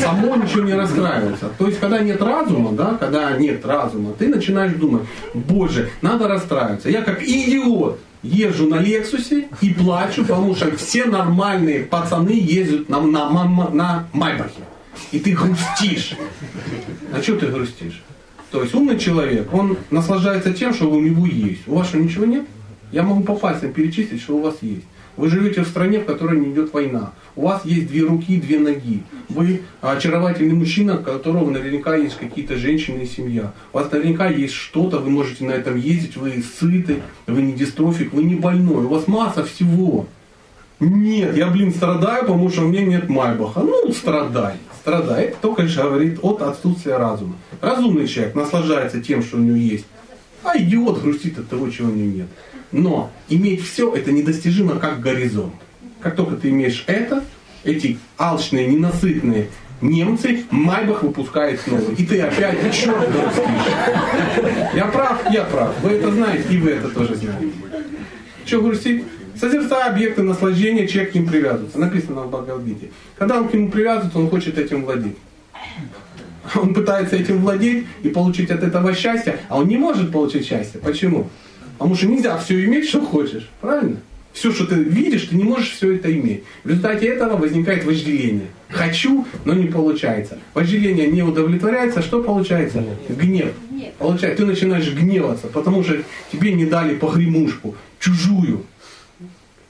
Само ничего не расстраивается. То есть, когда нет разума, да, когда нет разума, ты начинаешь думать, боже, надо расстраиваться. Я как идиот езжу на Лексусе и плачу, потому что все нормальные пацаны ездят на, на, на, на Майбахе. И ты грустишь. А что ты грустишь? То есть умный человек, он наслаждается тем, что у него есть. У вас что, ничего нет? Я могу по пальцам перечислить, что у вас есть. Вы живете в стране, в которой не идет война. У вас есть две руки, две ноги. Вы очаровательный мужчина, у которого наверняка есть какие-то женщины и семья. У вас наверняка есть что-то, вы можете на этом ездить, вы сыты, вы не дистрофик, вы не больной. У вас масса всего. Нет, я, блин, страдаю, потому что у меня нет Майбаха. Ну, страдай, страдай. Это только лишь говорит от отсутствия разума. Разумный человек наслаждается тем, что у него есть. А идиот грустит от того, чего у него нет. Но иметь все это недостижимо как горизонт. Как только ты имеешь это, эти алчные, ненасытные немцы, Майбах выпускает снова. И ты опять черт грустишь. Я прав, я прав. Вы это знаете, и вы это тоже знаете. Что грустить? Созерцая объекты наслаждения, человек к ним привязывается. Написано в Бхагавадгите. Когда он к нему привязывается, он хочет этим владеть. Он пытается этим владеть и получить от этого счастье, а он не может получить счастье. Почему? Потому что нельзя все иметь, что хочешь. Правильно? Все, что ты видишь, ты не можешь все это иметь. В результате этого возникает вожделение. Хочу, но не получается. Вожделение не удовлетворяется, что получается? Гнев. Получается, ты начинаешь гневаться, потому что тебе не дали погремушку, чужую.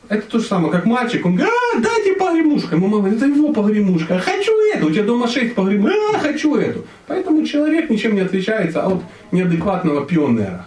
Это то же самое, как мальчик, он говорит, а, дайте погремушку. Ему мама говорит, это его погремушка. Хочу эту, у тебя дома шесть погремушек, а, хочу эту. Поэтому человек ничем не отличается от неадекватного пионера.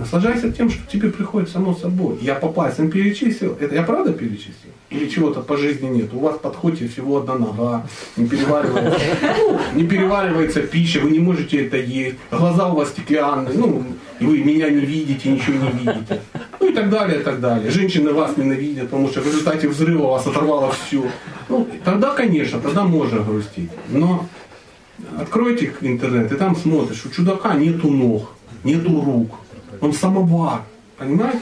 Наслаждайся тем, что тебе приходит само собой. Я по пальцам перечислил. Это я правда перечислил? Или чего-то по жизни нет? У вас подходит всего одна нога, не переваривается, ну, не переваривается пища, вы не можете это есть, глаза у вас стеклянные, ну, и вы меня не видите, ничего не видите. Ну и так далее, и так далее. Женщины вас ненавидят, потому что в результате взрыва вас оторвало все. Ну, тогда, конечно, тогда можно грустить. Но откройте интернет, и там смотришь, у чудака нету ног, нету рук. Он самовар, понимаете?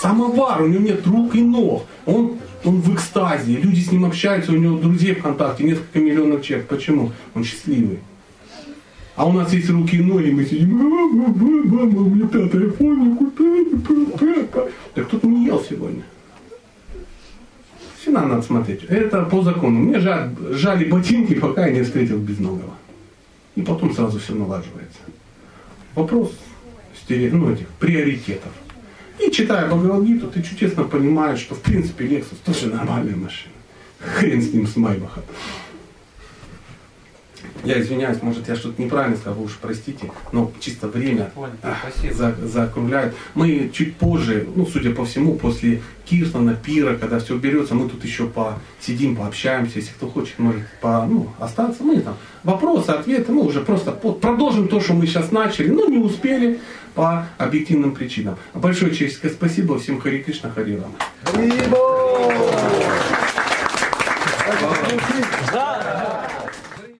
Самовар, у него нет рук и ног. Он, он в экстазе, люди с ним общаются, у него друзей ВКонтакте, несколько миллионов человек. Почему? Он счастливый. А у нас есть руки и ноги, мы сидим, мама, меня пятый айфон, купи, Так кто-то не ел сегодня. Всегда надо смотреть. Это по закону. Мне жаль, жали ботинки, пока я не встретил безногого. И потом сразу все налаживается. Вопрос ну, этих приоритетов. И читая Бхагавадгиту, ты чудесно понимаешь, что в принципе Lexus тоже нормальная машина. Хрен с ним, с Майбахом. Я извиняюсь, может я что-то неправильно сказал, вы уж простите, но чисто время спасибо. за, заокругляет. Мы чуть позже, ну, судя по всему, после Кирсона, Пира, когда все берется, мы тут еще посидим, пообщаемся. Если кто хочет, может по, ну, остаться. Мы там вопросы, ответы, мы уже просто продолжим то, что мы сейчас начали, но не успели по объективным причинам. Большое человеческое спасибо всем Хари Кришна, Хари Рама. Да.